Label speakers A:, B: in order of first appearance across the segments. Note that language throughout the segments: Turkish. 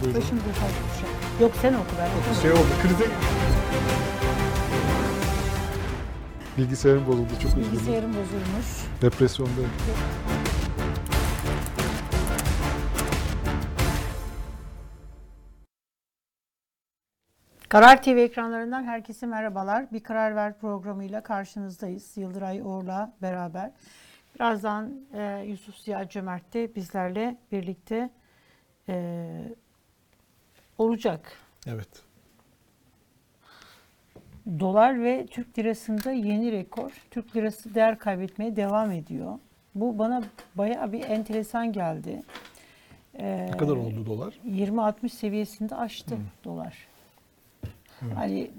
A: Başımıza düşer. Yok sen oku ben okumadım.
B: Şey oldu, krize... Bilgisayarım bozuldu, çok üzüldüm.
A: Bilgisayarım bozulmuş.
B: Depresyondayım.
A: Karar TV ekranlarından herkese merhabalar. Bir Karar Ver programıyla karşınızdayız. Yıldıray Uğur'la beraber. Birazdan e, Yusuf Ziya Cömert de bizlerle birlikte e, olacak.
B: Evet.
A: Dolar ve Türk lirasında yeni rekor. Türk lirası değer kaybetmeye devam ediyor. Bu bana bayağı bir enteresan geldi. E,
B: Ne kadar oldu dolar?
A: 20-60 seviyesinde aştı dolar. Hani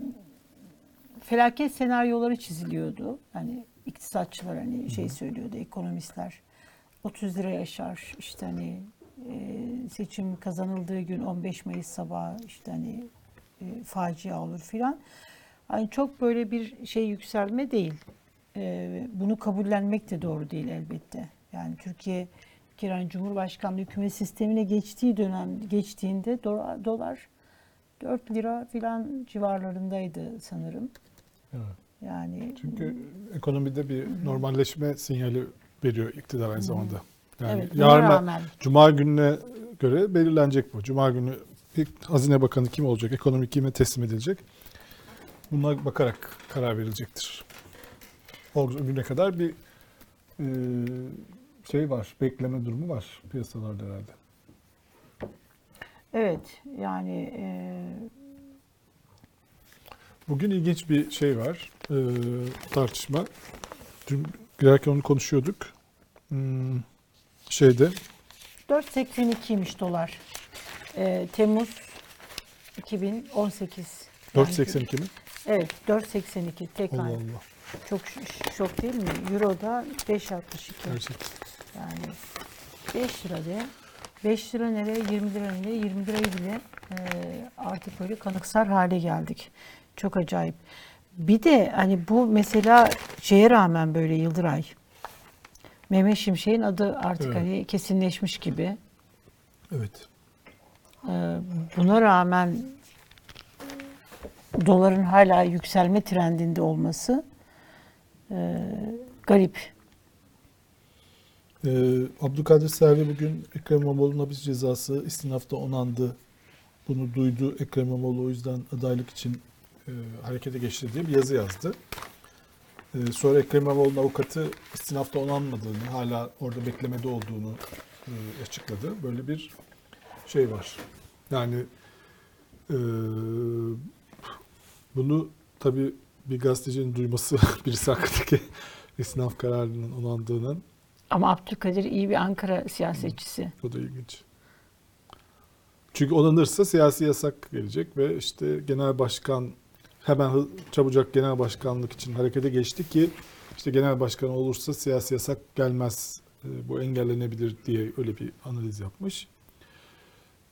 A: felaket senaryoları çiziliyordu. Hani iktisatçılar hani şey söylüyordu, ekonomistler. 30 lira yaşar. İşte hani seçim kazanıldığı gün 15 Mayıs sabahı işte hani e, facia olur filan. Hani çok böyle bir şey yükselme değil. E, bunu kabullenmek de doğru değil elbette. Yani Türkiye hani Cumhurbaşkanlığı hükümet sistemine geçtiği dönem geçtiğinde dolar, dolar 4 lira filan civarlarındaydı sanırım.
B: Evet.
A: Yani
B: Çünkü ekonomide bir normalleşme sinyali veriyor iktidar aynı zamanda. Yani
A: evet,
B: yarın
A: rağmen
B: Cuma gününe göre belirlenecek bu. Cuma günü Hazine Bakanı kim olacak, ekonomi kime teslim edilecek? Buna bakarak karar verilecektir. O güne kadar bir e, şey var, bekleme durumu var piyasalarda herhalde.
A: evet yani e,
B: Bugün ilginç bir şey var, e, tartışma. Dün girerken onu konuşuyorduk. Hmm, şeyde,
A: 4.82'ymiş dolar. E, Temmuz 2018. Yani
B: 4.82 mi?
A: Evet 4.82 tek
B: Allah
A: ay.
B: Allah.
A: Çok ş- şok değil mi? Euro'da 5.62.
B: Gerçekten.
A: Yani 5 lira de 5 lira nereye 20 lira nereye 20 lirayı bile e, artık böyle kanıksar hale geldik. Çok acayip. Bir de hani bu mesela şeye rağmen böyle Yıldıray Mehmet Şimşek'in adı artık
B: Evet.
A: hani kesinleşmiş gibi.
B: Evet.
A: Ee, Buna rağmen doların hala yükselme trendinde olması e, garip.
B: Ee, Abdülkadir Selvi bugün Ekrem İmamoğlu'nun hapis cezası istinafta onandı. Bunu duydu. Ekrem İmamoğlu o yüzden adaylık için e, harekete geçti diye bir yazı yazdı. Ee, sonra Ekrem İmamoğlu'nun avukatı istinafta onanmadığını, hala orada beklemede olduğunu e, açıkladı. Böyle bir şey var. Yani e, bunu tabii bir gazetecinin duyması birisi hakkındaki istinaf kararının onandığının
A: Ama Abdülkadir iyi bir Ankara siyasetçisi.
B: O da ilginç. Çünkü onanırsa siyasi yasak gelecek ve işte genel başkan hemen çabucak genel başkanlık için harekete geçti ki işte genel başkan olursa siyasi yasak gelmez, e, bu engellenebilir diye öyle bir analiz yapmış.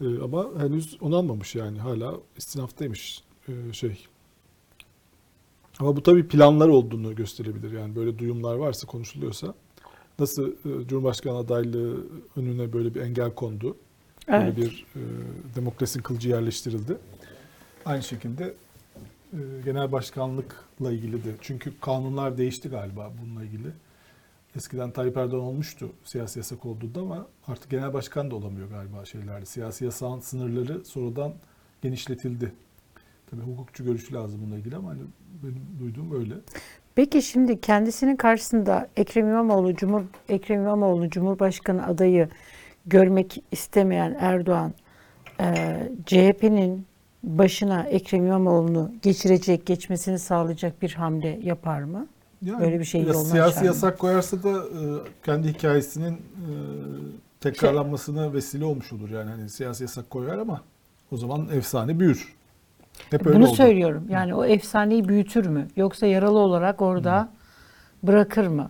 B: E, Ama henüz onanmamış yani hala istinaftaymış e, şey. Ama bu tabii planlar olduğunu gösterebilir yani böyle duyumlar varsa konuşuluyorsa. Nasıl Cumhurbaşkanı adaylığı önüne böyle bir engel kondu. Böyle
A: Evet.
B: bir e, demokrasinin kılıcı yerleştirildi. Aynı şekilde genel başkanlıkla ilgili de. Çünkü kanunlar değişti galiba bununla ilgili. Eskiden Tayyip Erdoğan olmuştu siyasi yasak olduğunda ama artık genel başkan da olamıyor galiba şeylerde. Siyasi yasağın sınırları sonradan genişletildi. Tabii hukukçu görüşü lazım bununla ilgili ama hani benim duyduğum öyle.
A: Peki şimdi kendisinin karşısında Ekrem İmamoğlu Cumhur Ekrem İmamoğlu Cumhurbaşkanı adayı görmek istemeyen Erdoğan e, CHP'nin başına Ekrem İmamoğlu'nu geçirecek, geçmesini sağlayacak bir hamle yapar mı?
B: Yani
A: Böyle bir şey
B: ya
A: yolunu
B: Siyasi
A: açar mı?
B: yasak koyarsa da e, kendi hikayesinin e, tekrarlanmasına vesile olmuş olur. Yani hani siyasi yasak koyar ama o zaman efsane büyür. Hep öyle
A: Bunu
B: oldu.
A: söylüyorum. Yani o efsaneyi büyütür mü? Yoksa yaralı olarak orada bırakır mı?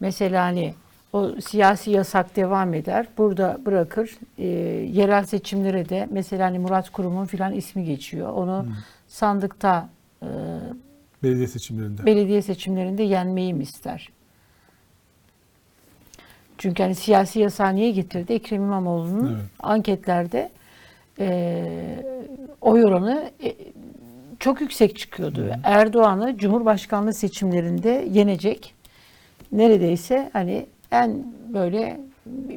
A: Mesela hani o siyasi yasak devam eder. Burada bırakır. Ee, yerel seçimlere de mesela hani Murat Kurum'un filan ismi geçiyor. Onu sandıkta e,
B: Belediye seçimlerinde.
A: belediye seçimlerinde yenmeyi mi ister? Çünkü hani siyasi yasağı niye getirdi? Ekrem İmamoğlu'nun
B: Evet.
A: anketlerde e, oy oranı e, çok yüksek çıkıyordu. Erdoğan'ı Cumhurbaşkanlığı seçimlerinde yenecek neredeyse hani en böyle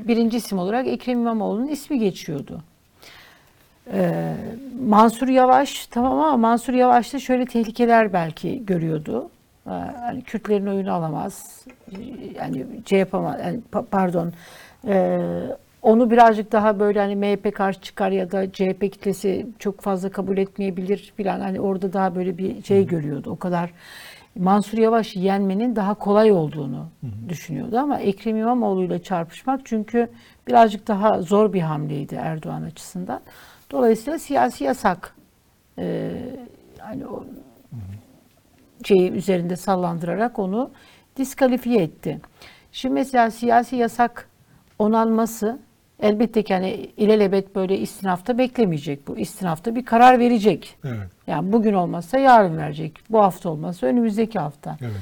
A: birinci isim olarak Ekrem İmamoğlu'nun ismi geçiyordu. Ee, Mansur Yavaş tamam ama Mansur Yavaş da şöyle tehlikeler belki görüyordu. Ee, hani Kürtlerin oyunu alamaz. Yani şey yapamaz. Yani, pa- pardon. Ee, onu birazcık daha böyle hani MHP karşı çıkar ya da CHP kitlesi çok fazla kabul etmeyebilir filan. Hani orada daha böyle bir şey görüyordu. O kadar Mansur Yavaş yenmenin daha kolay olduğunu düşünüyordu ama Ekrem İmamoğlu ile çarpışmak çünkü birazcık daha zor bir hamleydi Erdoğan açısından. Dolayısıyla siyasi yasak e, hani o şeyi üzerinde sallandırarak onu diskalifiye etti. Şimdi mesela siyasi yasak onanması elbette ki hani ilelebet böyle istinafta beklemeyecek bu. İstinafta bir karar verecek.
B: Evet.
A: Yani bugün olmazsa yarın verecek. Bu hafta olmazsa önümüzdeki hafta.
B: Evet.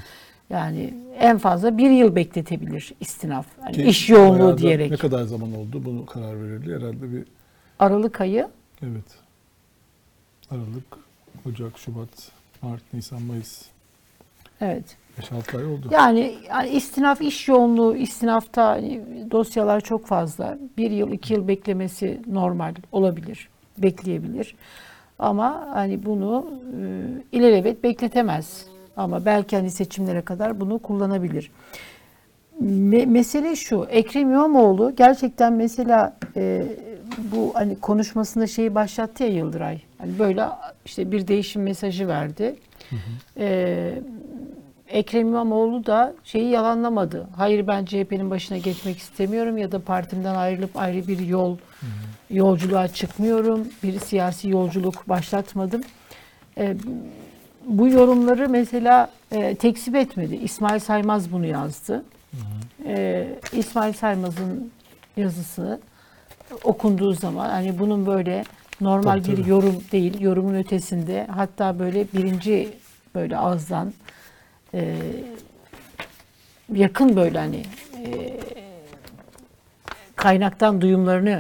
A: Yani en fazla bir yıl bekletebilir istinaf. Hani
B: Ki
A: iş yoğunluğu diyerek.
B: Ne kadar zaman oldu bunu karar verildi? Herhalde bir
A: Aralık ayı
B: evet. Aralık, Ocak, Şubat, Mart, Nisan, Mayıs.
A: evet.
B: 5-6 ay oldu.
A: Yani, yani istinaf iş yoğunluğu, istinafta hani dosyalar çok fazla. Bir yıl, iki yıl beklemesi normal olabilir, bekleyebilir. Ama hani bunu e, ilelebet bekletemez. Ama belki hani seçimlere kadar bunu kullanabilir. Me- mesele şu, Ekrem İmamoğlu gerçekten mesela e, bu hani konuşmasında şeyi başlattı ya Yıldıray. Hani böyle işte bir değişim mesajı verdi. E, Ekrem İmamoğlu da şeyi yalanlamadı. Hayır ben CHP'nin başına geçmek istemiyorum ya da partimden ayrılıp ayrı bir yol yolculuğa çıkmıyorum. Bir siyasi yolculuk başlatmadım. Ee, bu yorumları mesela e, tekzip etmedi. İsmail Saymaz bunu yazdı. Ee, İsmail Saymaz'ın yazısı okunduğu zaman hani bunun böyle normal
B: Tabii,
A: bir
B: tabii.
A: yorum değil, yorumun ötesinde hatta böyle birinci böyle ağızdan e, yakın böyle hani e, kaynaktan duyumlarını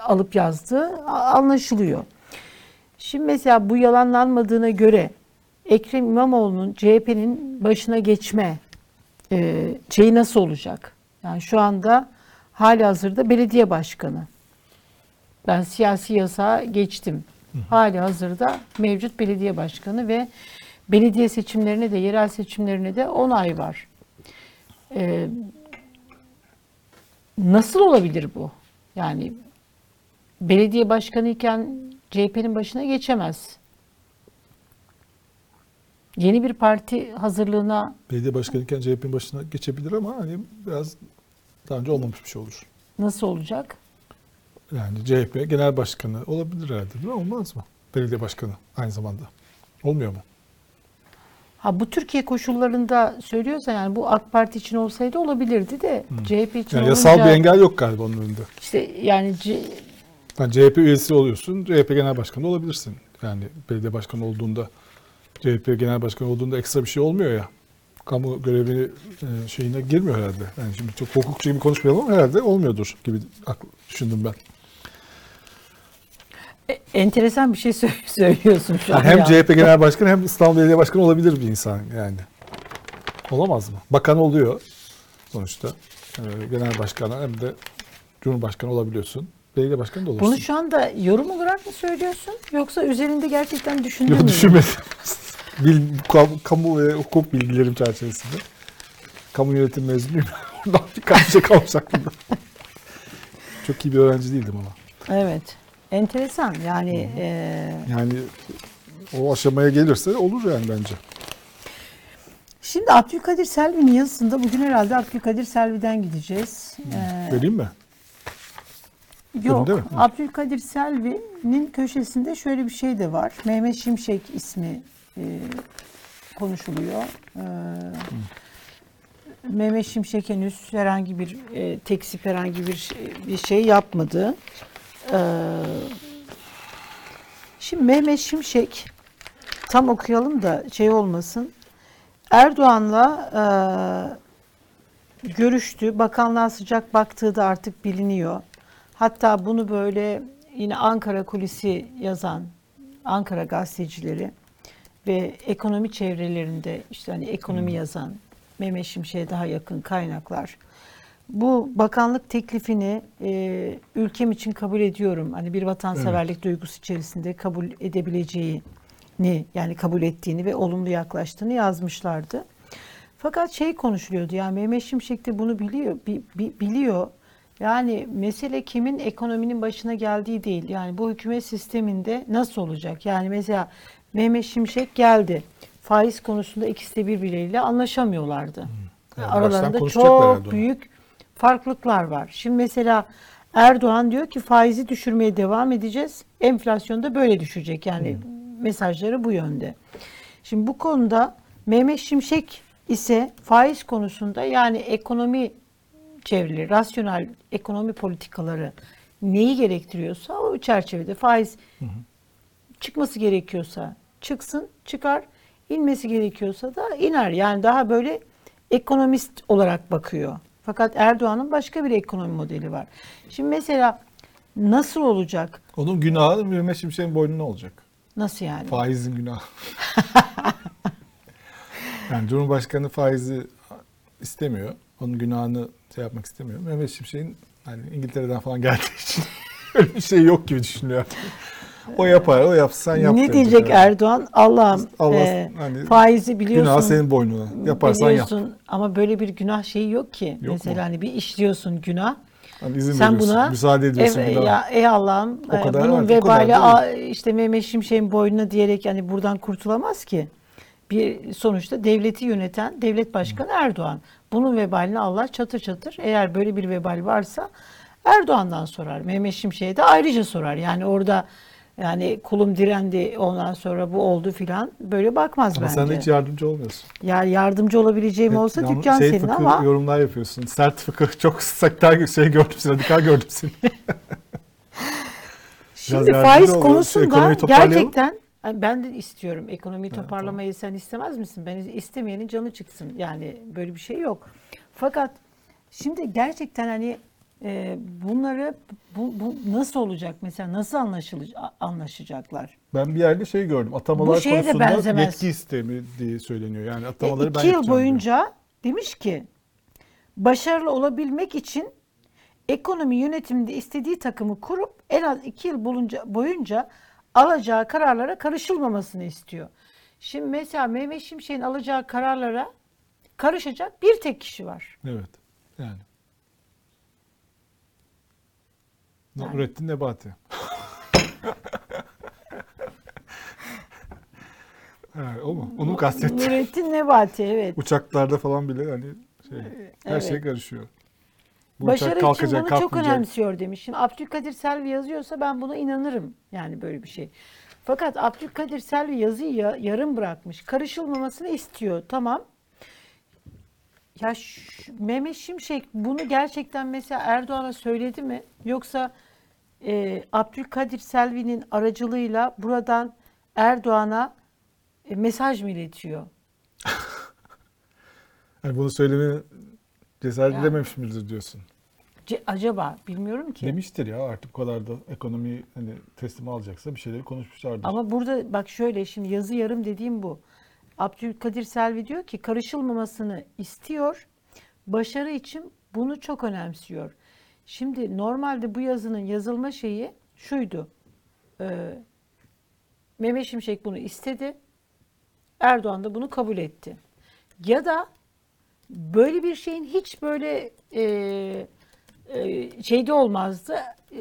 A: alıp yazdığı anlaşılıyor. Şimdi mesela bu yalanlanmadığına göre Ekrem İmamoğlu'nun CHP'nin başına geçme e, şeyi nasıl olacak? Yani şu anda hali hazırda belediye başkanı. Ben siyasi yasağa geçtim. Hali hazırda mevcut belediye başkanı ve belediye seçimlerine de yerel seçimlerine de 10 ay var. Ee, nasıl olabilir bu? Yani belediye başkanı iken CHP'nin başına geçemez. Yeni bir parti hazırlığına
B: Belediye başkanıyken CHP'nin başına geçebilir ama hani biraz daha önce olmamış bir şey olur.
A: nasıl olacak?
B: Yani CHP genel başkanı olabilir herhalde değil mi? Olmaz mı? Belediye başkanı aynı zamanda. Olmuyor mu?
A: Ha bu Türkiye koşullarında söylüyorsa yani bu AK Parti için olsaydı olabilirdi de CHP için
B: Yani yasal
A: olunca
B: bir engel yok galiba onun önünde.
A: işte yani C-
B: Yani CHP üyesi oluyorsun, CHP genel başkanı olabilirsin. Yani belediye başkanı olduğunda, CHP genel başkanı olduğunda ekstra bir şey olmuyor ya. Kamu görevini e, şeyine girmiyor herhalde. Yani şimdi çok hukukçu gibi konuşmayalım ama herhalde olmuyordur gibi düşündüm ben.
A: Enteresan bir şey sö- söylüyorsun şu an.
B: Yani hem
A: ya.
B: CHP genel başkanı hem İstanbul Belediye Başkanı olabilir bir insan yani. Olamaz mı? Bakan oluyor sonuçta. Ee, genel başkanı hem de Cumhurbaşkanı olabiliyorsun. Belediye başkanı da olursun.
A: Bunu şu anda yorum olarak mı söylüyorsun yoksa üzerinde gerçekten düşündün
B: Yok
A: mü?
B: düşünmedim. Bil, kamu, kamu ve hukuk bilgilerim çerçevesinde. Kamu yönetim mezunuyum. Oradan birkaç şey kalmış aklımda. Çok iyi bir öğrenci değildim ama.
A: Evet. Enteresan yani e,
B: Yani o aşamaya gelirse olur yani bence.
A: şimdi Abdülkadir Selvi'nin yazısında bugün herhalde Abdülkadir Selvi'den gideceğiz. E,
B: Vereyim mi?
A: Yok.
B: mi?
A: Abdülkadir Selvi'nin köşesinde şöyle bir şey de var. Mehmet Şimşek ismi e, konuşuluyor. E, Mehmet Şimşek henüz herhangi bir e, teksip herhangi bir şey, bir şey yapmadı. E, şimdi Mehmet Şimşek tam okuyalım da şey olmasın. Erdoğan'la e, görüştü. Bakanlığa sıcak baktığı da artık biliniyor. Hatta bunu böyle yine Ankara Kulisi yazan Ankara gazetecileri ve ekonomi çevrelerinde işte hani ekonomi yazan Mehmet Şimşek'e daha yakın kaynaklar bu bakanlık teklifini e, ülkem için kabul ediyorum. Hani bir vatanseverlik duygusu içerisinde kabul edebileceğini yani kabul ettiğini ve olumlu yaklaştığını yazmışlardı. Fakat şey konuşuluyordu yani Mehmet Şimşek de bunu biliyor bi- bi- biliyor. Yani mesele kimin ekonominin başına geldiği değil. Yani bu hükümet sisteminde nasıl olacak? Yani mesela Mehmet Şimşek geldi. Faiz konusunda ikisi de birbirleriyle anlaşamıyorlardı.
B: Yani baştan
A: Aralarında çok büyük farklılıklar var. Şimdi mesela Erdoğan diyor ki faizi düşürmeye devam edeceğiz. Enflasyon da böyle düşecek. Yani mesajları bu yönde. Şimdi bu konuda Mehmet Şimşek ise faiz konusunda yani ekonomi çevreleri, rasyonel ekonomi politikaları neyi gerektiriyorsa o çerçevede faiz çıkması gerekiyorsa çıksın, çıkar. inmesi gerekiyorsa da iner. Yani daha böyle ekonomist olarak bakıyor. Fakat Erdoğan'ın başka bir ekonomi modeli var. Şimdi mesela nasıl olacak?
B: Onun günahı Mehmet Şimşek'in boynuna olacak.
A: Nasıl yani?
B: Faizin günahı. yani Cumhurbaşkanı faizi istemiyor. Onun günahını şey yapmak istemiyor. Mehmet Şimşek'in hani İngiltere'den falan geldiği için öyle bir şey yok gibi düşünüyor. O yapar, o yapsa sen yap.
A: ne
B: diyecek yani.
A: Erdoğan? Allah'ım
B: Allah
A: e,
B: hani
A: faizi biliyorsun.
B: Günah senin boynuna. Yaparsan yap.
A: ama böyle bir günah şeyi yok ki.
B: Yok
A: Mesela
B: mu?
A: hani bir işliyorsun günah.
B: Hani izin
A: Sen buna
B: müsaade ediyorsun.
A: ev- ya ey Allah'ım
B: O
A: e,
B: kadar
A: bunun
B: artık,
A: vebali a- işte Mehmet Şimşek'in boynuna diyerek yani buradan kurtulamaz ki. Bir sonuçta devleti yöneten devlet başkanı Erdoğan. Bunun vebalini Allah çatır çatır eğer böyle bir vebal varsa Erdoğan'dan sorar. Mehmet Şimşek'e de ayrıca sorar. Yani orada yani kulum direndi ondan sonra bu oldu filan böyle bakmaz
B: Ama
A: bence.
B: sen de hiç yardımcı olmuyorsun.
A: Ya yardımcı olabileceğim
B: Hep
A: olsa dükkan
B: şey
A: senin
B: fıkı
A: ama
B: yorumlar yapıyorsun. Sert fıkıh çok sekter şey gördüm seni, radikal gördüm seni.
A: Şimdi faiz konusunda gerçekten ben de istiyorum ekonomiyi toparlamayı sen istemez misin? Ben istemeyenin canı çıksın. Yani böyle bir şey yok. Fakat şimdi gerçekten hani e, bunları bu, bu nasıl olacak mesela nasıl anlaşılacak anlaşacaklar?
B: Ben bir yerde şey gördüm. Atamalar
A: Bu şeye de
B: konusunda
A: benzemez.
B: yetki istemi diye söyleniyor. Yani
A: E,
B: atamaları ben
A: iki yıl
B: yapacağım diyor.
A: boyunca demiş ki başarılı olabilmek için ekonomi yönetiminde istediği takımı kurup en az iki yıl boyunca, boyunca alacağı kararlara karışılmamasını istiyor. Şimdi mesela Mehmet Şimşek'in alacağı kararlara karışacak bir tek kişi var.
B: Evet. Yani.
A: Yani.
B: Nurettin Nebati. evet, o mu? Onu mu kastettin?
A: Nurettin Nebati evet.
B: Uçaklarda falan bile hani şey, her
A: Evet.
B: şey karışıyor. Bu
A: Başarı
B: uçak
A: için
B: kalkacak,
A: bunu çok önemsiyor demiş. Şimdi Abdülkadir Selvi yazıyorsa ben buna inanırım. Yani böyle bir şey. Fakat Abdülkadir Selvi yazıyı ya- yarım bırakmış. Karışılmamasını istiyor. Tamam. Ya şu- Mehmet Şimşek bunu gerçekten mesela Erdoğan'a söyledi mi? Yoksa e, Abdülkadir Selvi'nin aracılığıyla buradan Erdoğan'a e, mesaj mı iletiyor?
B: Yani bunu söylemeye cesaret
A: Ya.
B: edememiş midir diyorsun.
A: Ce- acaba bilmiyorum ki.
B: Demiştir ya artık bu kadar da ekonomiyi hani teslim alacaksa bir şeyleri konuşmuşlardır.
A: Ama burada bak şöyle şimdi yazı yarım dediğim bu. Abdülkadir Selvi diyor ki karışılmamasını istiyor. Başarı için bunu çok önemsiyor. Şimdi normalde bu yazının yazılma şeyi şuydu. Ee, Mehmet Şimşek bunu istedi. Erdoğan da bunu kabul etti. Ya da böyle bir şeyin hiç böyle e, e, şeyde olmazdı.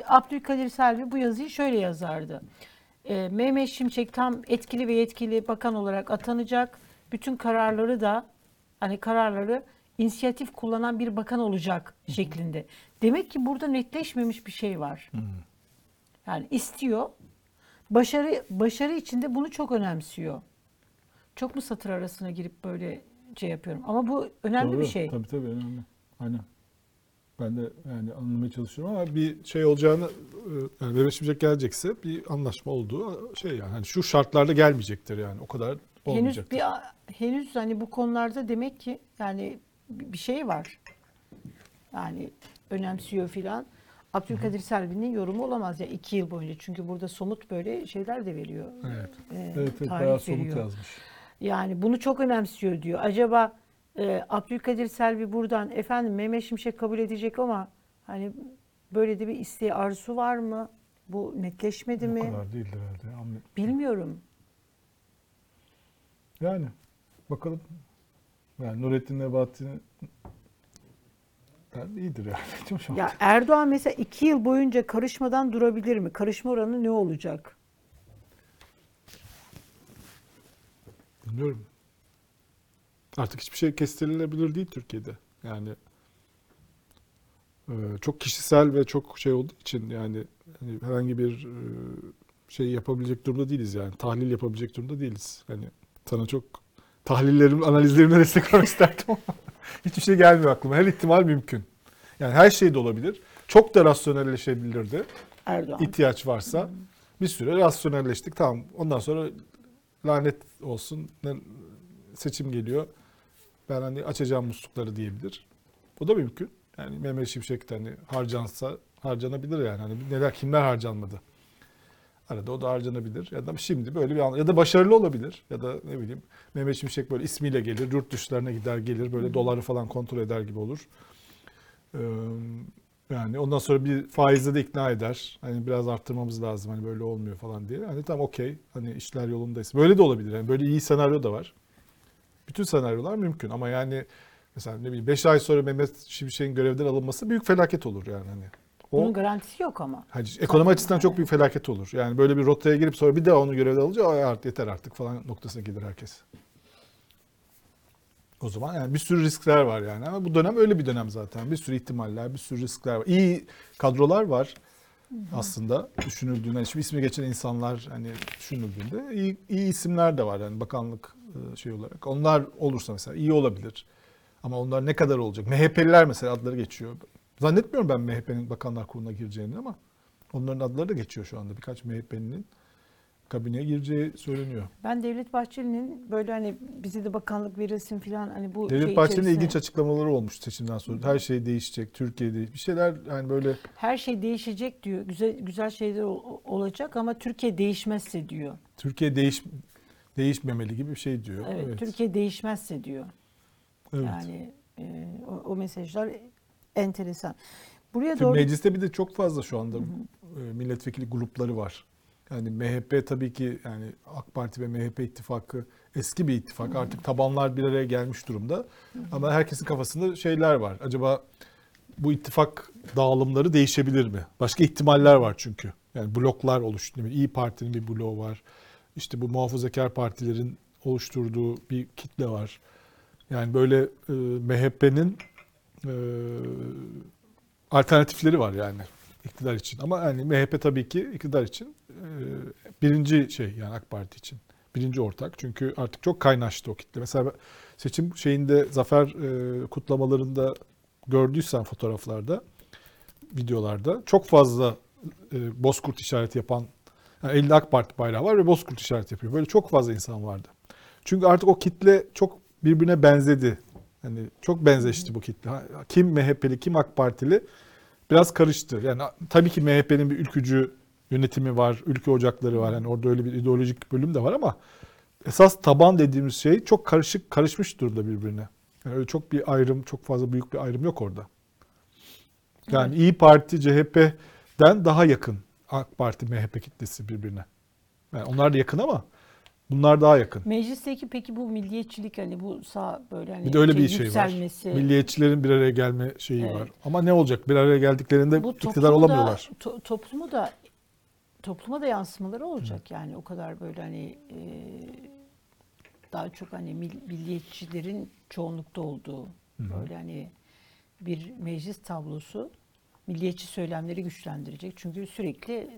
A: Abdülkadir Selvi bu yazıyı şöyle yazardı. E, Mehmet Şimşek tam etkili ve yetkili bakan olarak atanacak. Bütün kararları da hani kararları inisiyatif kullanan bir bakan olacak şeklinde. Demek ki burada netleşmemiş bir şey var. Yani istiyor. Başarı başarı içinde bunu çok önemsiyor. Çok mu satır arasına girip böyle şey yapıyorum? Ama bu önemli
B: Doğru.
A: bir şey.
B: Tabii tabii önemli. Aynen. Ben de yani anlamaya çalışıyorum ama bir şey olacağını e, yani Mehmet Şimşek gelecekse bir anlaşma olduğu şey yani hani şu şartlarda gelmeyecektir yani o kadar
A: Henüz
B: olmayacaktır.
A: bir henüz hani bu konularda demek ki yani bir şey var. Yani önemsiyor filan. Abdülkadir Selvi'nin yorumu olamaz ya iki yıl boyunca. Çünkü burada somut böyle şeyler de veriyor.
B: Evet.
A: Ee,
B: Evet, evet bayağı somut
A: veriyor.
B: yazmış.
A: Yani bunu çok önemsiyor diyor. Acaba e, Abdülkadir Selvi buradan efendim Mehmet Şimşek kabul edecek ama hani böyle de bir isteği arzusu var mı? Bu netleşmedi mi?
B: kadar değildir herhalde.
A: Bilmiyorum.
B: Yani bakalım. Yani Nurettin Nebati'nin yani iyidir yani.
A: Ya Erdoğan mesela iki yıl boyunca karışmadan durabilir mi? Karışma oranı ne olacak?
B: Bilmiyorum. Artık hiçbir şey kestirilebilir değil Türkiye'de. Yani e, çok kişisel ve çok şey olduğu için yani hani herhangi bir şey yapabilecek durumda değiliz yani. Tahlil yapabilecek durumda değiliz. Hani sana çok tahlillerim, analizlerimle destek olmak isterdim ama hiçbir şey gelmiyor aklıma. Her ihtimal mümkün. Yani her şey de olabilir. Çok da rasyonelleşebilirdi.
A: Erdoğan.
B: ihtiyaç varsa bir süre rasyonelleştik. Tamam. Ondan sonra lanet olsun. Seçim geliyor. Ben hani açacağım muslukları diyebilir. O da mümkün. Yani Mehmet Şimşek de hani harcansa harcanabilir yani. Hani neler kimler harcanmadı. Arada o da harcanabilir. Ya da şimdi böyle bir an ya da başarılı olabilir. Ya da ne bileyim Mehmet Şimşek böyle ismiyle gelir, yurt dışlarına gider gelir, böyle doları falan kontrol eder gibi olur. Ee, yani ondan sonra bir faizle de ikna eder. Hani biraz arttırmamız lazım hani böyle olmuyor falan diye. Hani tamam okey. Hani işler yolundaysa. Böyle de olabilir. Yani böyle iyi senaryo da var. Bütün senaryolar mümkün ama yani mesela ne bileyim 5 ay sonra Mehmet Şimşek'in görevden alınması büyük felaket olur yani hani. O
A: Bunun garantisi yok ama.
B: hani ekonomi açısından çok büyük felaket olur. Yani böyle bir rotaya girip sonra bir daha onu görevden alınca "Ay artık yeter artık falan noktasına gelir herkes. O zaman yani bir sürü riskler var yani ama bu dönem öyle bir dönem zaten. Bir sürü ihtimaller, bir sürü riskler var. İyi kadrolar var aslında düşünüldüğünde. Yani şimdi ismi geçen insanlar hani düşünüldüğünde iyi, iyi isimler de var yani bakanlık e, şey olarak. Onlar olursa mesela iyi olabilir. Ama onlar ne kadar olacak? MHP'liler mesela adları geçiyor. Zannetmiyorum ben MHP'nin bakanlar kuruluna gireceğini ama onların adları da geçiyor şu anda. Birkaç MHP'linin kabineye gireceği söyleniyor.
A: Ben Devlet Bahçeli'nin böyle hani bize de bakanlık verilsin falan hani bu
B: Devlet
A: şey
B: Bahçeli'nin
A: içerisine-
B: ilginç açıklamaları olmuş seçimden sonra. Her şey değişecek, Türkiye değiş. Bir şeyler yani böyle
A: her şey değişecek diyor. Güzel güzel şeyler ol- olacak ama Türkiye değişmezse diyor.
B: Türkiye değiş değişmemeli gibi bir şey diyor.
A: Evet, Türkiye değişmezse diyor.
B: Evet.
A: Yani e, o, o mesajlar enteresan. Buraya
B: Şimdi
A: doğru
B: mecliste bir de çok fazla şu anda e, milletvekili grupları var. Yani MHP tabii ki yani AK Parti ve MHP ittifakı eski bir ittifak. Artık tabanlar bir araya gelmiş durumda. Ama herkesin kafasında şeyler var. Acaba bu ittifak dağılımları değişebilir mi? Başka ihtimaller var çünkü. Yani bloklar oluştu. İyi Parti'nin bir bloğu var. İşte bu muhafazakar partilerin oluşturduğu bir kitle var. Yani böyle e, MHP'nin e, alternatifleri var yani iktidar için. Ama yani MHP tabii ki iktidar için e, birinci şey yani AK Parti için. Birinci ortak. Çünkü artık çok kaynaştı o kitle. Mesela seçim şeyinde zafer e, kutlamalarında gördüysen fotoğraflarda, videolarda çok fazla e, bozkurt işareti yapan yani elinde AK Parti bayrağı var ve bozkurt işareti yapıyor. Böyle çok fazla insan vardı. Çünkü artık o kitle çok birbirine benzedi. Hani çok benzeşti bu kitle. Kim MHP'li, kim AK Partili biraz karıştı. Yani tabii ki MHP'nin bir ülkücü yönetimi var, ülke ocakları var. Yani orada öyle bir ideolojik bölüm de var ama esas taban dediğimiz şey çok karışık, karışmış durumda birbirine. Yani öyle çok bir ayrım, çok fazla büyük bir ayrım yok orada. Yani İyi Parti CHP'den daha yakın AK Parti MHP kitlesi birbirine. Yani onlar da yakın ama bunlar daha yakın.
A: meclisteki peki bu milliyetçilik hani bu sağ böyle hani
B: Bir de öyle bir şey var.
A: yükselmesi,
B: Milliyetçilerin bir araya gelme şeyi
A: Evet.
B: var. Ama ne olacak? Bir araya geldiklerinde
A: bu
B: iktidar
A: toplumu da-
B: olamıyorlar.
A: to- toplumu da topluma da yansımaları olacak yani o kadar böyle hani e, daha çok hani mil- milliyetçilerin çoğunlukta olduğu böyle hani bir meclis tablosu milliyetçi söylemleri güçlendirecek. Çünkü sürekli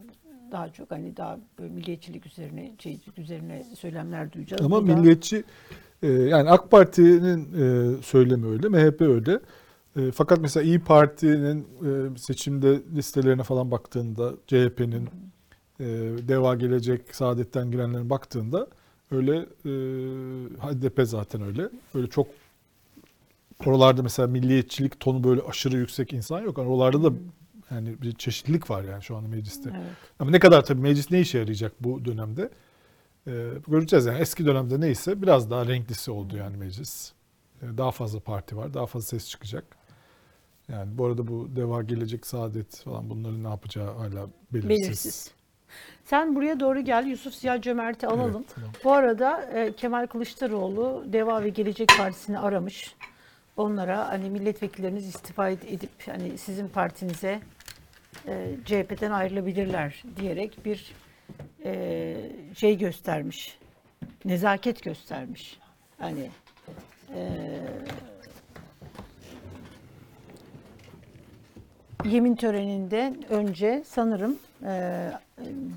A: daha çok hani daha milliyetçilik üzerine şey üzerine söylemler duyacağız.
B: Ama
A: Bu da-
B: milliyetçi e, yani AK Parti'nin e, söylemi öyle, MHP öyle. E, fakat mesela İyi Parti'nin e, seçimde listelerine falan baktığında CHP'nin e, Deva Gelecek, Saadet'ten girenlerin baktığında öyle e, HDP zaten öyle. Böyle çok oralarda mesela milliyetçilik tonu böyle aşırı yüksek insan yok. Yani oralarda da Yani bir çeşitlilik var yani şu anda mecliste.
A: Evet.
B: Ama ne kadar tabii meclis ne işe yarayacak bu dönemde? Ee, göreceğiz yani eski dönemde neyse biraz daha renklisi oldu yani meclis. Ee, daha fazla parti var, daha fazla ses çıkacak. Yani bu arada bu Deva Gelecek Saadet falan bunların ne yapacağı hala belirsiz.
A: Belirsiz. Sen buraya doğru gel. Yusuf Ziya Cömert'i alalım.
B: Evet, tamam.
A: Bu arada e, Kemal Kılıçdaroğlu Deva ve Gelecek Partisi'ni aramış. Onlara hani milletvekilleriniz istifa ed- edip hani sizin partinize e, CHP'den ayrılabilirler diyerek bir e, şey göstermiş. Nezaket göstermiş. Hani e, yemin töreninden önce sanırım e,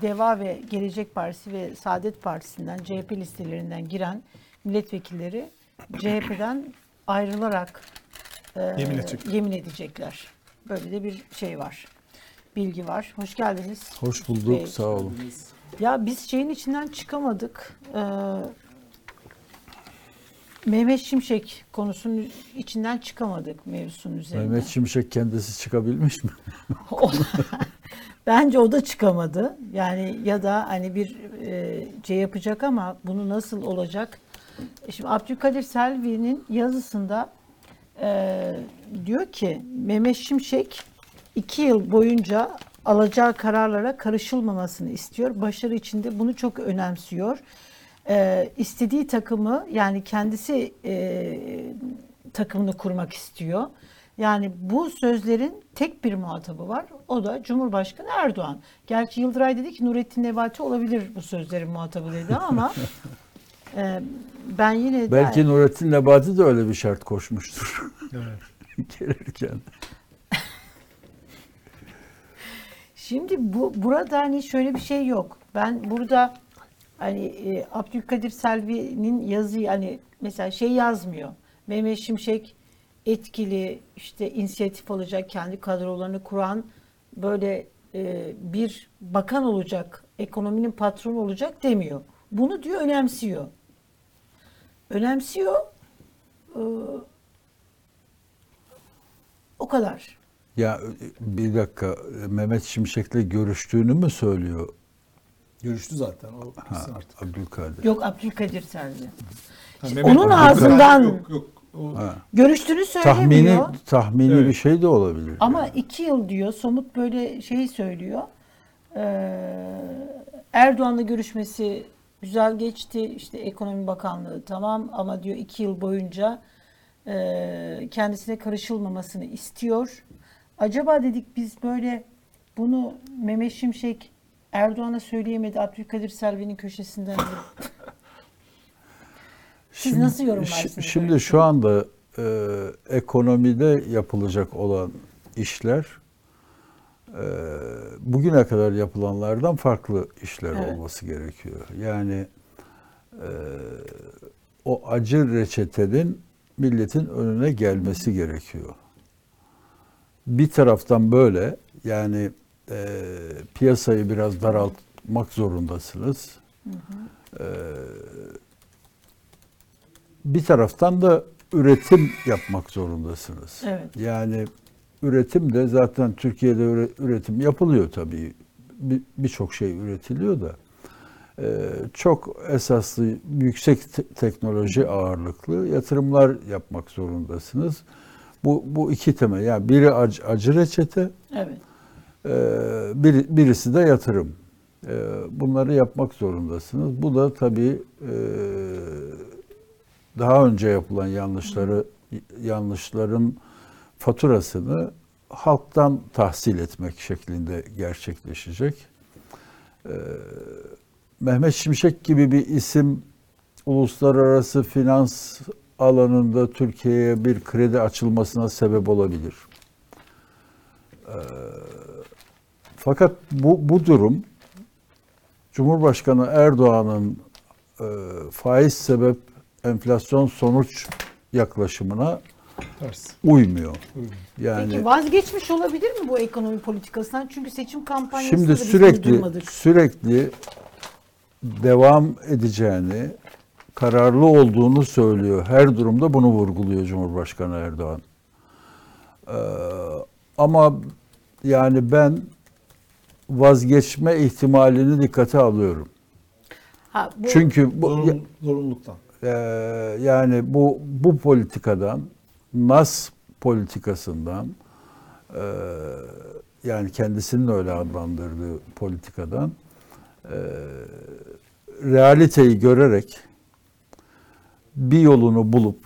A: Deva ve Gelecek Partisi ve Saadet Partisi'nden CHP listelerinden giren milletvekilleri CHP'den ayrılarak e,
B: Yemin edecek.
A: yemin edecekler. Böyle de bir şey var. Bilgi var. Hoş geldiniz.
C: Hoş bulduk,
A: Bey.
C: sağ olun.
A: Ya biz şeyin içinden çıkamadık. Ee, Mehmet Şimşek konusunun içinden çıkamadık mevzusunun üzerinde.
C: Mehmet Şimşek kendisi çıkabilmiş mi?
A: Bence o da çıkamadı. Yani ya da hani bir e, şey yapacak ama bunu nasıl olacak? E Şimdi Abdülkadir Selvi'nin yazısında e, diyor ki Mehmet Şimşek iki yıl boyunca alacağı kararlara karışılmamasını istiyor. Başarı içinde bunu çok önemsiyor. E, istediği takımı yani kendisi e, takımını kurmak istiyor. Yani bu sözlerin tek bir muhatabı var. O da Cumhurbaşkanı Erdoğan. Gerçi Yıldıray dedi ki Nurettin Nebati olabilir bu sözlerin muhatabı dedi ama e, ben yine de
C: Belki Nurettin Nebati de öyle bir şart koşmuştur
B: Evet.
C: gelirken.
A: Şimdi bu burada hani şöyle bir şey yok. Ben burada hani e, Abdülkadir Selvi'nin yazıyı hani mesela şey yazmıyor. Mehmet Şimşek etkili işte inisiyatif alacak kendi kadrolarını kuran böyle e, bir bakan olacak, ekonominin patronu olacak demiyor. Bunu diyor önemsiyor. Önemsiyor. Ee, o kadar.
C: Ya bir dakika Mehmet Şimşek'le görüştüğünü mü söylüyor
B: Görüştü zaten o
C: ha,
B: artık.
C: Abdülkadir?
A: Yok Abdülkadir.
B: Ha, Mehmet
A: onun
B: Abdülkadir-
A: ağzından-
B: Yok yok. O,
C: Ha.
A: Görüştüğünü
C: Tahmini
A: söylemiyor.
C: tahmini
B: Evet.
C: bir şey de olabilir.
A: Ama iki yıl diyor somut böyle şey söylüyor. Ee, Erdoğan'la görüşmesi güzel geçti. İşte ekonomi bakanlığı tamam ama diyor iki yıl boyunca e, kendisine karışılmamasını istiyor. Acaba dedik biz böyle bunu Mehmet Şimşek Erdoğan'a söyleyemedi Abdülkadir Selvi'nin köşesinden. Siz nasıl yorumlarsınız
C: şi- Şimdi
A: böyle
C: şu anda e, ekonomide yapılacak olan işler e, bugüne kadar yapılanlardan farklı işler
A: Evet.
C: olması gerekiyor. Yani e, o acı reçetenin milletin önüne gelmesi gerekiyor. Bir taraftan böyle yani e, piyasayı biraz daraltmak zorundasınız. E, bir taraftan da üretim yapmak zorundasınız.
A: Evet.
C: Yani üretim de zaten Türkiye'de üre- üretim yapılıyor tabii. Bir- Birçok şey üretiliyor da. Ee, çok esaslı yüksek te- teknoloji ağırlıklı yatırımlar yapmak zorundasınız. Bu, bu iki temel. Yani biri acı, acı reçete,
A: Evet.
C: ee, bir, birisi de yatırım. Ee, bunları yapmak zorundasınız. Bu da tabii e, daha önce yapılan yanlışları yanlışların faturasını halktan tahsil etmek şeklinde gerçekleşecek. Ee, Mehmet Şimşek gibi bir isim uluslararası finans alanında Türkiye'ye bir kredi açılmasına sebep olabilir. Ee, fakat bu, bu durum Cumhurbaşkanı Erdoğan'ın e, faiz sebep enflasyon sonuç yaklaşımına
B: ters.
C: uymuyor. Yani
A: Peki vazgeçmiş olabilir mi bu ekonomi politikasından? Çünkü seçim kampanyasında
C: şimdi sürekli sürekli devam edeceğini, kararlı olduğunu söylüyor. Her durumda bunu vurguluyor Cumhurbaşkanı Erdoğan. Ee, ama yani ben vazgeçme ihtimalini dikkate alıyorum.
A: Ha, bu,
C: Çünkü bu
B: Zorun, zorunluluktan.
C: Ee, yani bu bu politikadan nas politikasından e, yani kendisinin öyle adlandırdığı politikadan e, realiteyi görerek bir yolunu bulup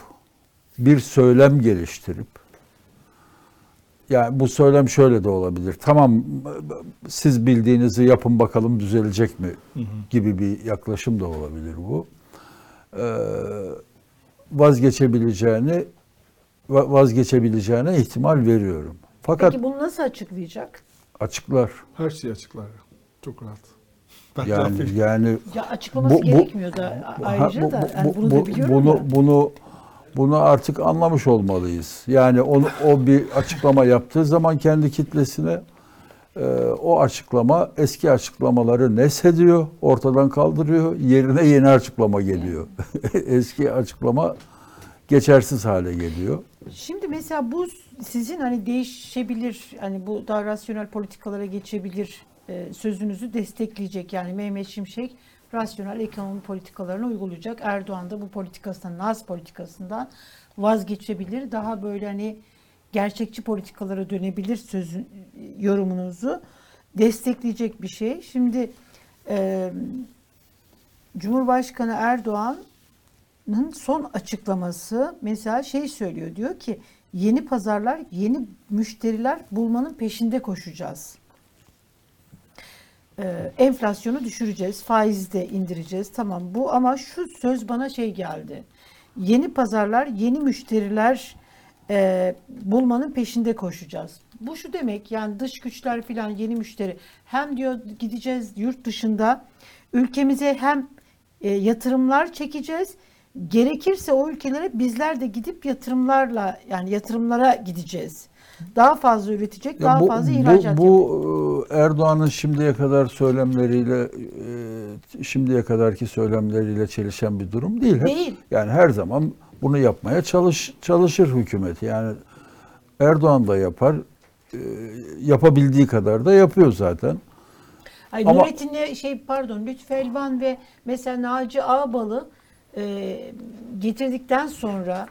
C: bir söylem geliştirip yani bu söylem şöyle de olabilir. Tamam siz bildiğinizi yapın bakalım düzelecek mi gibi bir yaklaşım da olabilir bu. Ee, vazgeçebileceğini va- vazgeçebileceğine ihtimal veriyorum. Fakat
A: peki bunu nasıl açıklayacak?
C: açıklar.
B: Her şeyi açıklar. Çok rahat.
C: Yani yani
A: Ya açıklaması
C: Bu- bu-
A: gerekmiyor da ayrıca
C: Ha, bu-
A: da
C: bu-
A: yani bunu
C: bu-
A: da biliyorum
C: bunu
A: da.
C: bunu bunu artık anlamış olmalıyız. Yani onu o bir açıklama yaptığı zaman kendi kitlesine e, o açıklama eski açıklamaları neshediyor, ortadan kaldırıyor, yerine yeni açıklama geliyor. eski açıklama geçersiz hale geliyor.
A: Şimdi mesela bu sizin hani değişebilir, hani bu daha rasyonel politikalara geçebilir sözünüzü destekleyecek. Yani Mehmet Şimşek rasyonel ekonomi politikalarını uygulayacak. Erdoğan da bu politikasından, Naz politikasından vazgeçebilir. Daha böyle hani gerçekçi politikalara dönebilir sözün yorumunuzu destekleyecek bir şey. Şimdi e, Cumhurbaşkanı Erdoğan'ın son açıklaması mesela şey söylüyor diyor ki yeni pazarlar, yeni müşteriler bulmanın peşinde koşacağız. Ee, enflasyonu düşüreceğiz, faizi de indireceğiz. Tamam bu ama şu söz bana şey geldi. Yeni pazarlar, yeni müşteriler e, bulmanın peşinde koşacağız. Bu şu demek yani dış güçler filan yeni müşteri. Hem diyor gideceğiz yurt dışında ülkemize hem e, yatırımlar çekeceğiz. Gerekirse o ülkelere bizler de gidip yatırımlarla yani yatırımlara gideceğiz. Daha fazla üretecek,
C: Ya
A: daha
C: bu,
A: fazla
C: bu,
A: ihracat
C: bu e, Erdoğan'ın şimdiye kadar söylemleriyle e, şimdiye kadarki söylemleriyle çelişen bir durum değil.
A: Değil.
C: Yani her zaman bunu yapmaya çalış çalışır hükümet. Yani Erdoğan da yapar. e, yapabildiği kadar da yapıyor zaten.
A: Ay,
C: Ama-
A: Nurettin'le şey pardon Lütfü Elvan ve mesela Naci Ağbal'ı e, getirdikten sonra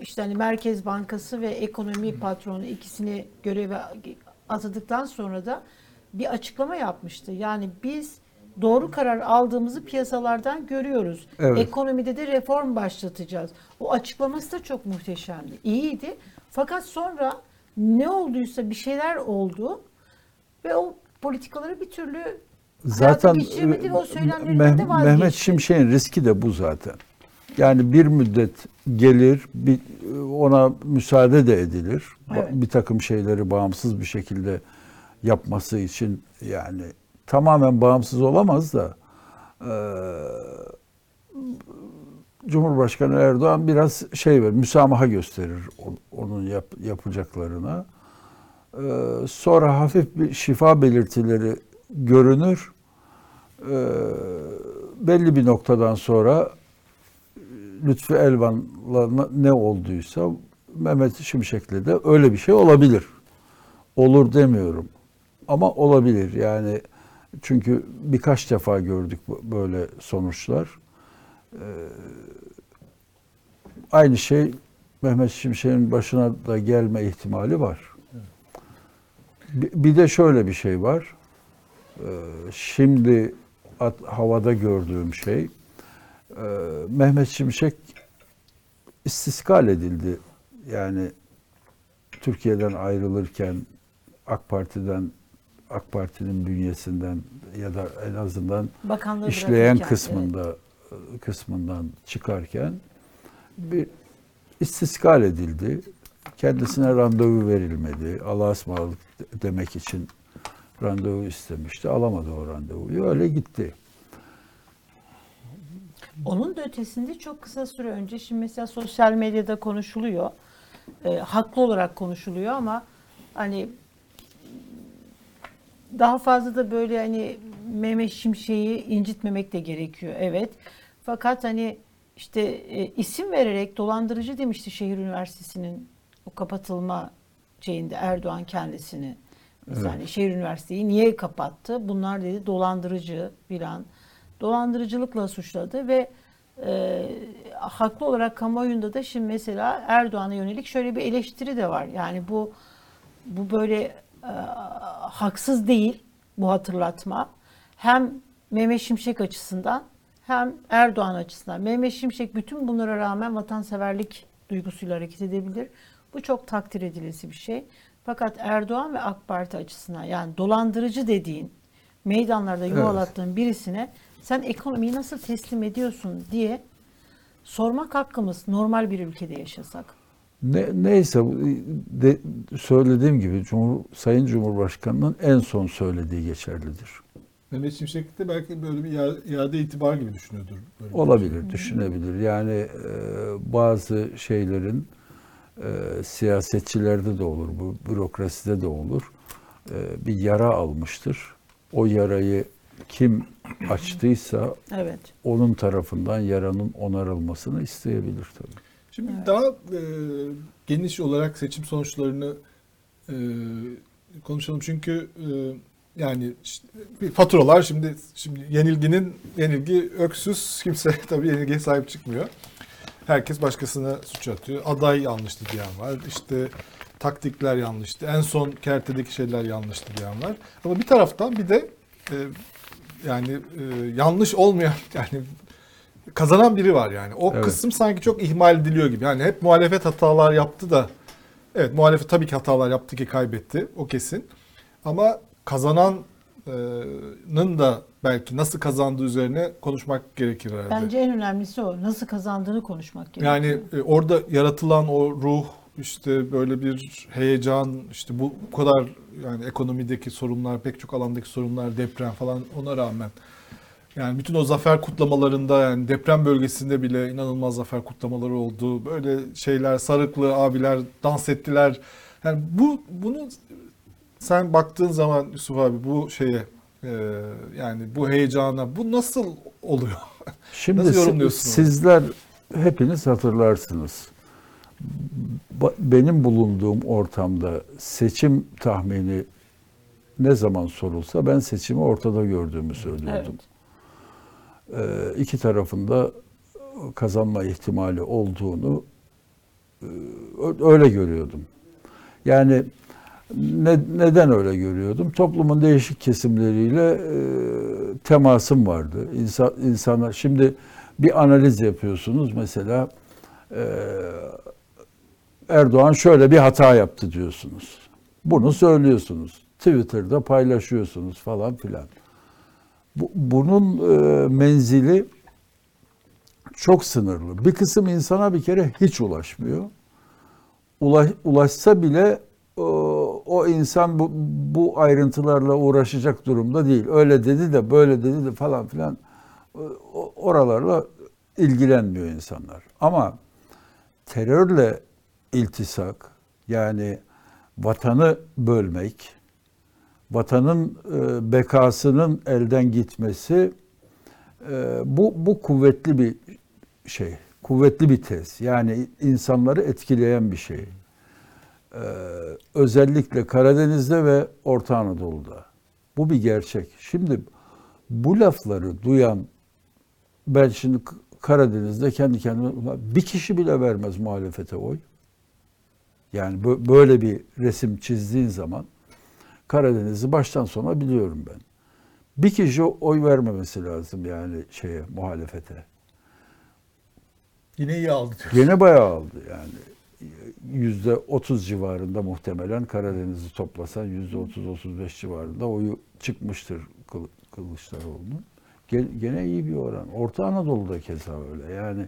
A: işte hani Merkez Bankası ve ekonomi patronu ikisini göreve atadıktan sonra da bir açıklama yapmıştı. Yani biz doğru karar aldığımızı piyasalardan görüyoruz.
C: Evet.
A: Ekonomide de reform başlatacağız. O açıklaması da çok muhteşemdi. İyiydi. Fakat sonra ne olduysa bir şeyler oldu ve o politikaları bir türlü
C: Zaten
A: geçiremedi ve o
C: e,
A: söylemlerinden de
C: Meh-
A: vazgeçti.
C: Mehmet Şimşek'in riski de bu zaten. Yani bir müddet gelir, bir, ona müsaade de edilir.
A: Evet.
C: Bir takım şeyleri bağımsız bir şekilde yapması için yani tamamen bağımsız olamaz da e, Cumhurbaşkanı Erdoğan biraz şey ver, müsamaha gösterir onun yap, yapacaklarına. E, sonra hafif bir şifa belirtileri görünür. E, belli bir noktadan sonra Lütfü Elvan'la ne olduysa Mehmet Şimşek'le de öyle bir şey olabilir. Olur demiyorum. Ama olabilir yani çünkü birkaç defa gördük böyle sonuçlar. Ee, aynı şey Mehmet Şimşek'in başına da gelme ihtimali var. Bir de şöyle bir şey var. Ee, Şimdi at- havada gördüğüm şey Mehmet Şimşek istiskal edildi. Yani Türkiye'den ayrılırken AK Parti'den AK Parti'nin bünyesinden ya da en azından
A: bakanlığı
C: işleyen kısmında kısmından çıkarken bir istiskal edildi. Kendisine randevu verilmedi. Allah'a ısmarladık demek için randevu istemişti. Alamadı o randevuyu. Öyle gitti.
A: Onun da ötesinde çok kısa süre önce şimdi mesela sosyal medyada konuşuluyor. E, haklı olarak konuşuluyor ama hani daha fazla da böyle hani Mehmet Şimşek'i incitmemek de gerekiyor. Evet. Fakat hani işte e, isim vererek dolandırıcı demişti şehir üniversitesinin o kapatılma şeyinde Erdoğan kendisini. Yani şehir üniversiteyi niye kapattı? Bunlar dedi dolandırıcı filan. Dolandırıcılıkla suçladı ve e, haklı olarak kamuoyunda da şimdi mesela Erdoğan'a yönelik şöyle bir eleştiri de var. Yani bu bu böyle e, haksız değil bu hatırlatma. Hem Mehmet Şimşek açısından hem Erdoğan açısından. Mehmet Şimşek bütün bunlara rağmen vatanseverlik duygusuyla hareket edebilir. Bu çok takdir edilesi bir şey. Fakat Erdoğan ve AK Parti açısından yani dolandırıcı dediğin, meydanlarda yuvalattığın birisine sen ekonomiyi nasıl teslim ediyorsun diye sormak hakkımız normal bir ülkede yaşasak.
C: Ne, neyse de, söylediğim gibi Cumhur, Sayın Cumhurbaşkanı'nın en son söylediği geçerlidir.
B: Mehmet Şimşek de belki böyle bir iade- itibar gibi düşünüyordur. Böyle
C: Olabilir, düşünebilir. Yani e, bazı şeylerin e, siyasetçilerde de olur, bu bürokraside de olur. E, bir yara almıştır. O yarayı kim açtıysa
A: Evet.
C: onun tarafından yaranın onarılmasını isteyebilir tabii.
B: Şimdi daha e, geniş olarak seçim sonuçlarını e, konuşalım çünkü e, yani işte bir faturalar şimdi şimdi yenilginin yenilgi öksüz kimse tabii yenilgiye sahip çıkmıyor. Herkes başkasına suç atıyor. Aday yanlıştı diyen var. İşte taktikler yanlıştı. En son kertedeki şeyler yanlıştı diyen var. Ama bir taraftan bir de e, yani e, yanlış olmayan yani kazanan biri var yani. O
C: Evet.
B: kısım sanki çok ihmal ediliyor gibi. Yani hep muhalefet hatalar yaptı da evet muhalefet tabii ki hatalar yaptı ki kaybetti. O kesin. Ama kazananın da belki nasıl kazandığı üzerine konuşmak gerekir herhalde.
A: Bence en önemlisi o. Nasıl kazandığını konuşmak gerekiyor.
B: Yani e, orada yaratılan o ruh işte böyle bir heyecan işte bu, bu kadar yani ekonomideki sorunlar pek çok alandaki sorunlar deprem falan ona rağmen yani bütün o zafer kutlamalarında yani deprem bölgesinde bile inanılmaz zafer kutlamaları oldu. Böyle şeyler sarıklı abiler dans ettiler. Yani bu bunu sen baktığın zaman Yusuf abi bu şeye e, yani bu heyecana bu nasıl oluyor?
C: Şimdi
B: Nasıl yorumluyorsun
C: sizler hepiniz hatırlarsınız. Benim bulunduğum ortamda seçim tahmini ne zaman sorulsa ben seçimi ortada gördüğümü söylüyordum. Ee, iki tarafında kazanma ihtimali olduğunu e, öyle görüyordum. Yani ne, neden öyle görüyordum? Toplumun değişik kesimleriyle e, temasım vardı. İnsan, insanlar şimdi bir analiz yapıyorsunuz mesela e, Erdoğan şöyle bir hata yaptı diyorsunuz. Bunu söylüyorsunuz. Twitter'da paylaşıyorsunuz falan filan. Bu, bunun e, menzili çok sınırlı. Bir kısım insana bir kere hiç ulaşmıyor. Ulaş, ulaşsa bile o, o insan bu, bu ayrıntılarla uğraşacak durumda değil. Öyle dedi de böyle dedi de falan filan O- oralarla ilgilenmiyor insanlar. Ama terörle iltisak yani vatanı bölmek, vatanın e, bekasının elden gitmesi e, bu bu kuvvetli bir şey, kuvvetli bir tez. Yani insanları etkileyen bir şey. E, özellikle Karadeniz'de ve Orta Anadolu'da. Bu bir gerçek. Şimdi bu lafları duyan ben şimdi Karadeniz'de kendi kendime "Ulan bir kişi bile vermez muhalefete oy. Yani bö- böyle bir resim çizdiğin zaman Karadeniz'i baştan sona biliyorum ben. Bir kişi oy vermemesi lazım yani şeye muhalefete.
B: Yine iyi aldı diyor.
C: Gene bayağı aldı yani. Yüzde 30 civarında muhtemelen Karadeniz'i toplasan yüzde 30-35 civarında oyu çıkmıştır Kıl- Kılıçdaroğlu'nun. Ge- Gene iyi bir oran. Orta Anadolu'da keza öyle. Yani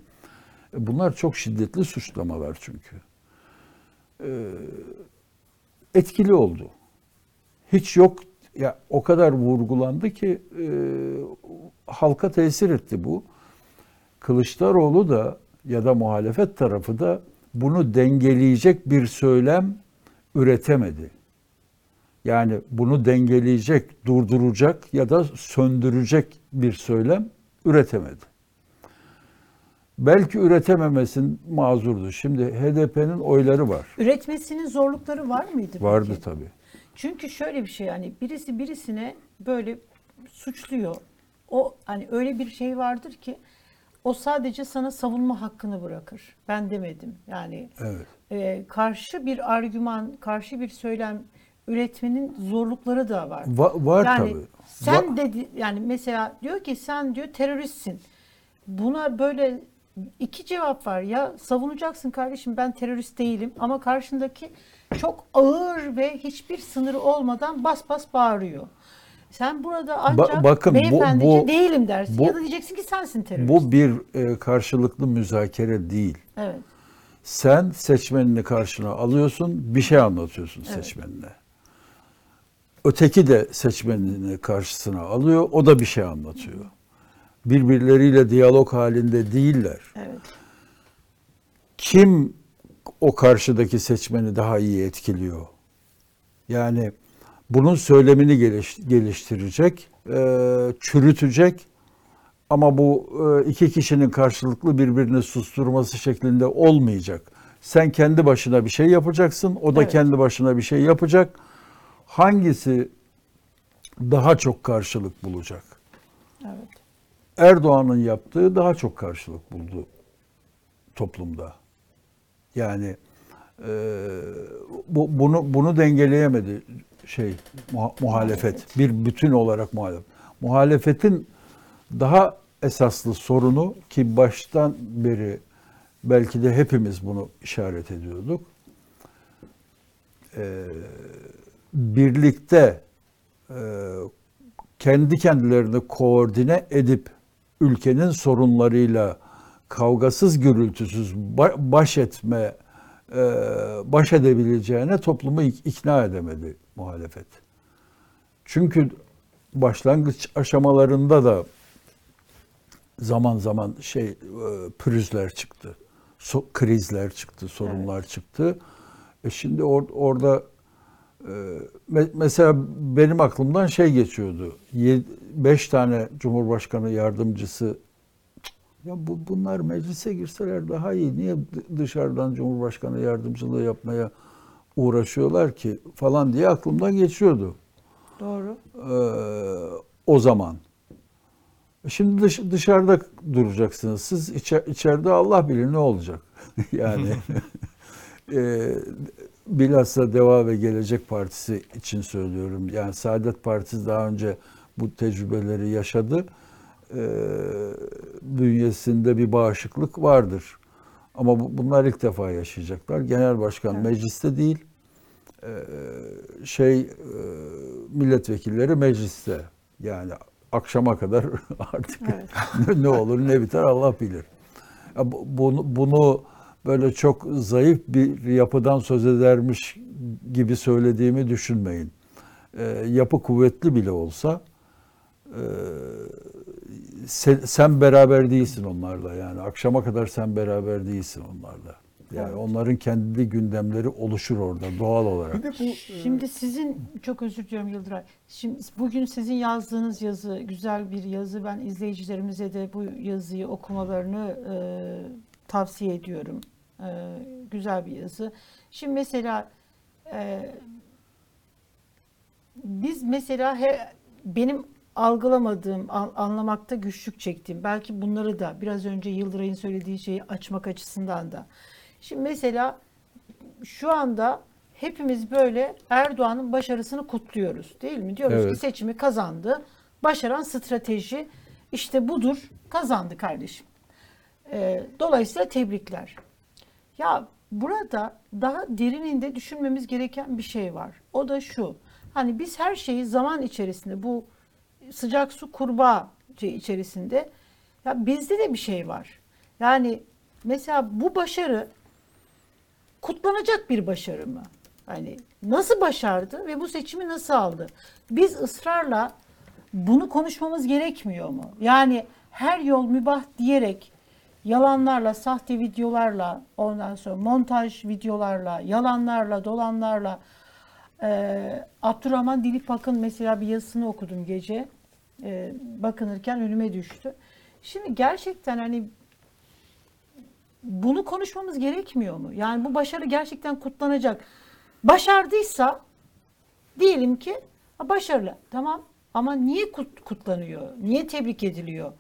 C: bunlar çok şiddetli suçlamalar çünkü. Ee, etkili oldu. Hiç yok ya o kadar vurgulandı ki e, halka tesir etti bu. Kılıçdaroğlu da ya da muhalefet tarafı da bunu dengeleyecek bir söylem üretemedi. Yani bunu dengeleyecek, durduracak ya da söndürecek bir söylem üretemedi. Belki üretememesin mazurdu. Şimdi HDP'nin oyları var.
A: Üretmesinin zorlukları var mıydı?
C: Vardı
A: peki?
C: tabii.
A: Çünkü şöyle bir şey yani birisi birisine böyle suçluyor. O hani öyle bir şey vardır ki o sadece sana savunma hakkını bırakır. Ben demedim. Yani
C: Evet.
A: e, karşı bir argüman, karşı bir söylem üretmenin zorlukları da var.
C: Va- var
A: yani
C: tabii.
A: sen
C: Va-
A: dedi yani mesela diyor ki sen diyor teröristsin. Buna böyle iki cevap var. Ya savunacaksın kardeşim ben terörist değilim ama karşındaki çok ağır ve hiçbir sınırı olmadan bas bas bağırıyor. Sen burada ancak
C: bakın bu-
A: beyefendice
C: bu-
A: değilim dersin
C: bu-
A: ya da diyeceksin ki sensin terörist.
C: Bu bir e, karşılıklı müzakere değil.
A: evet.
C: Sen seçmenini karşına alıyorsun, bir şey anlatıyorsun
A: Evet.
C: seçmenine. Öteki de seçmenini karşısına alıyor, o da bir şey anlatıyor. Birbirleriyle diyalog halinde değiller.
A: Evet.
C: Kim o karşıdaki seçmeni daha iyi etkiliyor? Yani bunun söylemini geliş- geliştirecek, e, çürütecek ama bu e, iki kişinin karşılıklı birbirini susturması şeklinde olmayacak. Sen kendi başına bir şey yapacaksın, o da
A: Evet.
C: kendi başına bir şey yapacak. Hangisi daha çok karşılık bulacak?
A: Evet.
C: Erdoğan'ın yaptığı daha çok karşılık buldu toplumda. Yani e, bu, bunu bunu dengeleyemedi şey muha- muhalefet. Bir bütün olarak muhalefet. Muhalefetin daha esaslı sorunu ki baştan beri belki de hepimiz bunu işaret ediyorduk. E, birlikte e, kendi kendilerini koordine edip ülkenin sorunlarıyla kavgasız gürültüsüz ba- baş etme e, baş edebileceğine toplumu ik- ikna edemedi muhalefet. Çünkü başlangıç aşamalarında da zaman zaman şey e, pürüzler çıktı. So- krizler çıktı, sorunlar çıktı. E şimdi or- orada mesela benim aklımdan şey geçiyordu. 5 tane Cumhurbaşkanı yardımcısı ya bu bunlar meclise girseler daha iyi. Niye dışarıdan Cumhurbaşkanı yardımcılığı yapmaya uğraşıyorlar ki falan diye aklımdan geçiyordu
A: Doğru.
C: Ee, o zaman. Şimdi dış, dışarıda duracaksınız. Siz içe- içeride Allah bilir ne olacak. yani e, bilhassa Deva ve Gelecek Partisi için söylüyorum. Yani Saadet Partisi daha önce bu tecrübeleri yaşadı. E, bünyesinde bir bağışıklık vardır. Ama bu, bunlar ilk defa yaşayacaklar. Genel Başkan
A: Evet.
C: mecliste değil, e, şey e, milletvekilleri mecliste. Yani akşama kadar artık
A: Evet.
C: ne- olur ne biter Allah bilir. Bunu, bunu böyle çok zayıf bir yapıdan söz edermiş gibi söylediğimi düşünmeyin. Ee, yapı kuvvetli bile olsa e, sen, sen beraber değilsin onlarla yani akşama kadar sen beraber değilsin onlarla. Yani
A: Evet.
C: onların kendi gündemleri oluşur orada doğal olarak.
B: Bir de bu e,
A: Şimdi sizin çok özür diliyorum Yıldıray. Şimdi bugün sizin yazdığınız yazı güzel bir yazı. Ben izleyicilerimize de bu yazıyı okumalarını e, tavsiye ediyorum. E, güzel bir yazı. Şimdi mesela e, biz mesela he, benim algılamadığım, an- anlamakta güçlük çektiğim, belki bunları da biraz önce Yıldıray'ın söylediği şeyi açmak açısından da. Şimdi mesela şu anda hepimiz böyle Erdoğan'ın başarısını kutluyoruz değil mi? Diyoruz
C: Evet.
A: ki seçimi kazandı. Başaran strateji işte budur. Kazandı kardeşim. Ee, dolayısıyla tebrikler. Ya burada daha derininde düşünmemiz gereken bir şey var. O da şu. Hani biz her şeyi zaman içerisinde bu sıcak su kurbağa şey içerisinde ya bizde de bir şey var. Yani mesela bu başarı kutlanacak bir başarı mı? Hani nasıl başardı ve bu seçimi nasıl aldı? Biz ısrarla bunu konuşmamız gerekmiyor mu? Yani her yol mübah diyerek yalanlarla, sahte videolarla, ondan sonra montaj videolarla, yalanlarla, dolanlarla e, Abdurrahman Dilipak'ın mesela bir yazısını okudum gece. E, bakınırken önüme düştü. Şimdi gerçekten hani bunu konuşmamız gerekmiyor mu? Yani bu başarı gerçekten kutlanacak. Başardıysa Diyelim ki başarılı. Tamam ama niye kut- kutlanıyor? Niye tebrik ediliyor?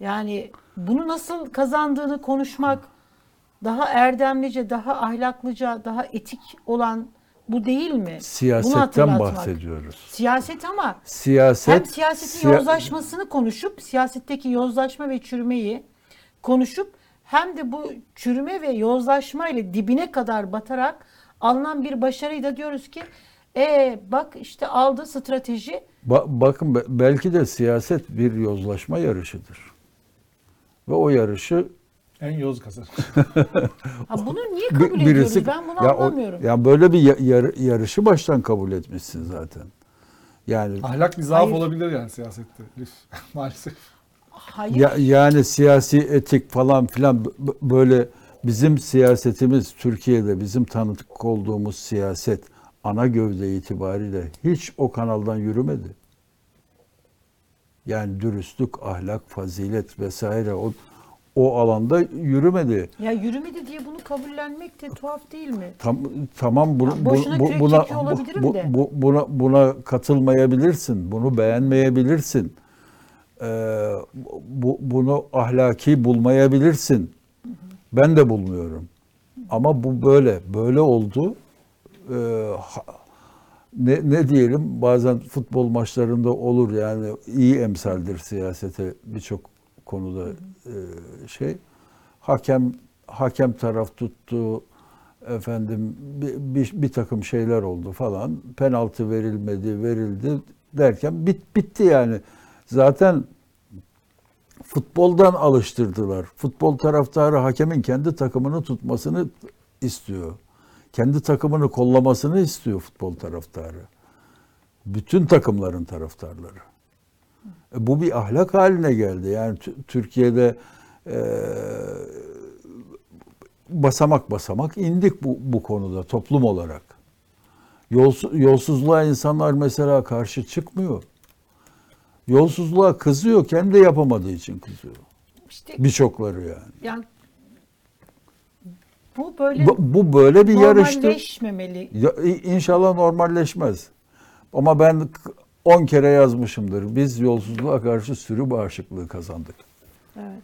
A: Yani bunu nasıl kazandığını konuşmak daha erdemlice, daha ahlaklıca, daha etik olan bu değil mi?
C: Siyasetten bahsediyoruz.
A: Siyaset ama
C: Siyaset
A: hem siyasetin
C: siya-
A: yozlaşmasını konuşup siyasetteki yozlaşma ve çürümeyi konuşup hem de bu çürüme ve yozlaşma ile dibine kadar batarak alınan bir başarıyı da diyoruz ki e bak işte aldı strateji
C: Ba- bakın be- belki de siyaset bir yozlaşma yarışıdır. Ve o yarışı
B: En yoz kazanır.
A: ha bunu niye kabul ediyoruz ben bunu
C: ya o-
A: anlamıyorum.
C: ya böyle bir ya- yar- yarışı baştan kabul etmişsin zaten. Yani
B: Ahlak bir zaaf
A: Hayır.
B: olabilir yani siyasette. Maalesef.
A: Hayır.
C: ya, yani siyasi etik falan filan böyle bizim siyasetimiz Türkiye'de bizim tanıdık olduğumuz siyaset ana gövde itibariyle hiç o kanaldan yürümedi. Yani dürüstlük, ahlak, fazilet vesaire o o alanda yürümedi.
A: Ya yürümedi diye bunu kabullenmek de tuhaf değil mi?
C: Tam, tamam bunu,
A: Ya
C: bu-
A: kürek
C: buna bu-
A: de.
C: bu- buna buna katılmayabilirsin. Bunu beğenmeyebilirsin. Ee, bu bunu ahlaki bulmayabilirsin. Ben de bulmuyorum. Ama bu böyle böyle oldu. Ee, ne, ne diyelim? Bazen futbol maçlarında olur yani. İyi emsaldir siyasete birçok konuda e, şey. Hakem hakem taraf tuttu efendim bir, bir, bir takım şeyler oldu falan. Penaltı verilmedi verildi derken bit, bitti yani. Zaten futboldan alıştırdılar. Futbol taraftarı hakemin kendi takımını tutmasını istiyor kendi takımını kollamasını istiyor futbol taraftarı bütün takımların taraftarları e, bu bir ahlak haline geldi. Yani Tü- Türkiye'de e, basamak basamak indik bu, bu konuda toplum olarak. Yolsu- yolsuzluğa insanlar mesela karşı çıkmıyor. Yolsuzluğa kızıyor, kendi yapamadığı için kızıyor.
A: İşte
C: Birçokları yani.
A: yani bu böyle
C: Bu, bu böyle bir yarıştı.
A: normalleşmemeli.
C: Ya, inşallah normalleşmez. Ama ben k- 10 kere yazmışımdır. Biz yolsuzluğa karşı sürü bağışıklığı kazandık.
A: Evet.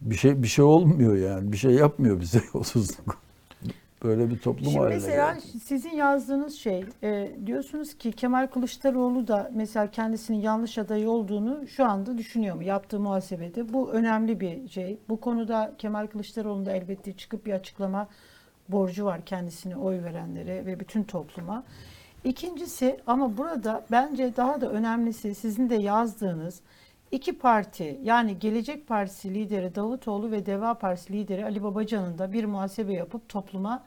C: bir şey bir şey olmuyor yani. Bir şey yapmıyor bize yolsuzluk. Böyle bir toplum
A: Şimdi
C: haline
A: mesela
C: geldi.
A: sizin yazdığınız şey e, diyorsunuz ki Kemal Kılıçdaroğlu da mesela kendisinin yanlış aday olduğunu şu anda düşünüyor mu yaptığı muhasebede? Bu önemli bir şey. Bu konuda Kemal Kılıçdaroğlu'nun da elbette çıkıp bir açıklama borcu var kendisine oy verenlere ve bütün topluma. İkincisi ama burada bence daha da önemlisi sizin de yazdığınız iki parti yani Gelecek Partisi lideri Davutoğlu ve Deva Partisi lideri Ali Babacan'ın da bir muhasebe yapıp topluma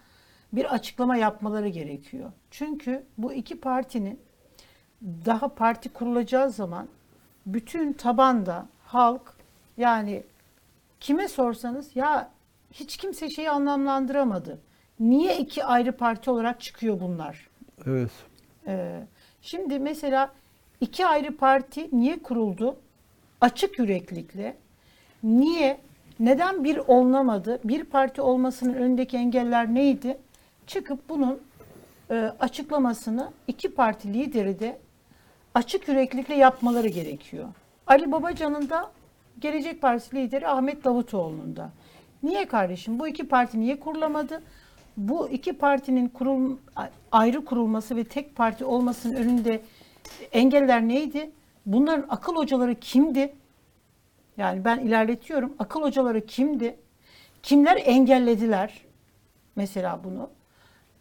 A: bir açıklama yapmaları gerekiyor. Çünkü bu iki partinin daha parti kurulacağı zaman bütün tabanda halk yani kime sorsanız ya hiç kimse şeyi anlamlandıramadı. Niye iki ayrı parti olarak çıkıyor bunlar?
C: Evet.
A: Ee, şimdi mesela iki ayrı parti niye kuruldu? Açık yüreklikle. Niye? Neden bir olunamadı? Bir parti olmasının önündeki engeller neydi? Çıkıp bunun e, açıklamasını iki parti lideri de açık yüreklikle yapmaları gerekiyor. Ali Babacan'ın da Gelecek Partisi lideri Ahmet Davutoğlu'nun da. Niye kardeşim? Bu iki parti niye kurulamadı? Bu iki partinin kurul, ayrı kurulması ve tek parti olmasının önünde engeller neydi? Bunların akıl hocaları kimdi? Yani ben ilerletiyorum. Akıl hocaları kimdi? Kimler engellediler mesela bunu?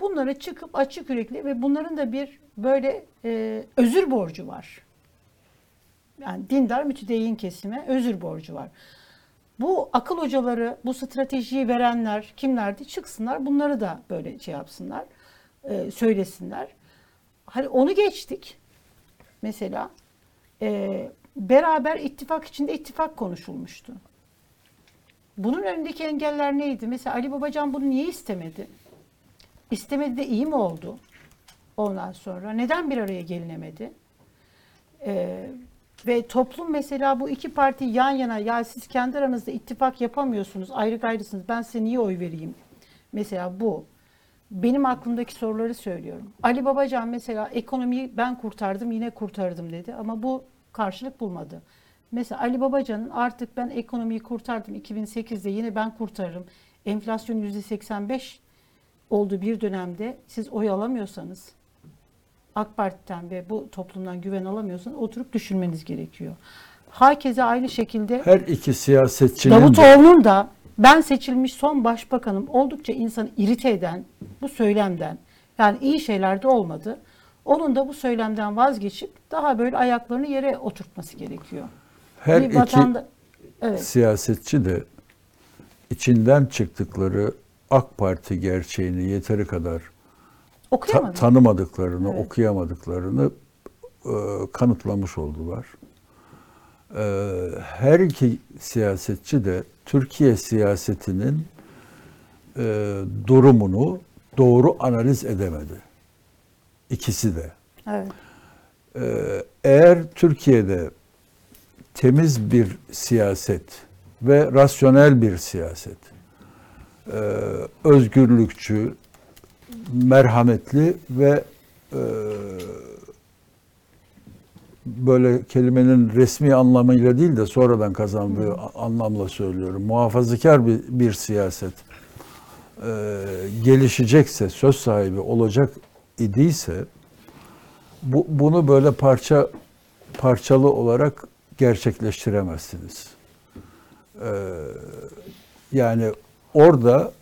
A: Bunlara çıkıp açık yürekli ve bunların da bir böyle e, özür borcu var. Yani dindar mütedeyyin kesime özür borcu var. Bu akıl hocaları, bu stratejiyi verenler kimlerdi? Çıksınlar bunları da böyle şey yapsınlar, e, söylesinler. Hani onu geçtik. Mesela e, beraber ittifak içinde ittifak konuşulmuştu. Bunun önündeki engeller neydi? Mesela Ali Babacan bunu niye istemedi? İstemedi de iyi mi oldu? Ondan sonra neden bir araya gelinemedi? Ee, ve toplum mesela bu iki parti yan yana ya siz kendi aranızda ittifak yapamıyorsunuz, ayrı gayrısınız. Ben size niye oy vereyim? Mesela bu. Benim aklımdaki soruları söylüyorum. Ali Babacan mesela ekonomiyi ben kurtardım yine kurtardım dedi ama bu karşılık bulmadı. Mesela Ali Babacan'ın artık ben ekonomiyi kurtardım 2008'de yine ben kurtarırım. Enflasyon %85 olduğu bir dönemde siz oy alamıyorsanız AK Parti'den ve bu toplumdan güven alamıyorsanız oturup düşünmeniz gerekiyor. Herkese aynı şekilde
C: Her iki siyasetçinin
A: Davutoğlu'nun da ben seçilmiş son başbakanım oldukça insanı irite eden bu söylemden yani iyi şeyler de olmadı. Onun da bu söylemden vazgeçip daha böyle ayaklarını yere oturtması gerekiyor.
C: her
A: Bir
C: iki
A: vatanda- evet.
C: siyasetçi de içinden çıktıkları AK Parti gerçeğini yeteri kadar ta- tanımadıklarını,
A: Evet.
C: okuyamadıklarını e, kanıtlamış oldular. E, her iki siyasetçi de Türkiye siyasetinin e, durumunu doğru analiz edemedi. İkisi de.
A: evet.
C: Ee, eğer Türkiye'de temiz bir siyaset ve rasyonel bir siyaset, e, özgürlükçü, merhametli ve e, böyle kelimenin resmi anlamıyla değil de sonradan kazandığı anlamla söylüyorum. Muhafazakar bir, bir siyaset e, gelişecekse, söz sahibi olacak idiyse bu, bunu böyle parça parçalı olarak gerçekleştiremezsiniz. Ee, yani orada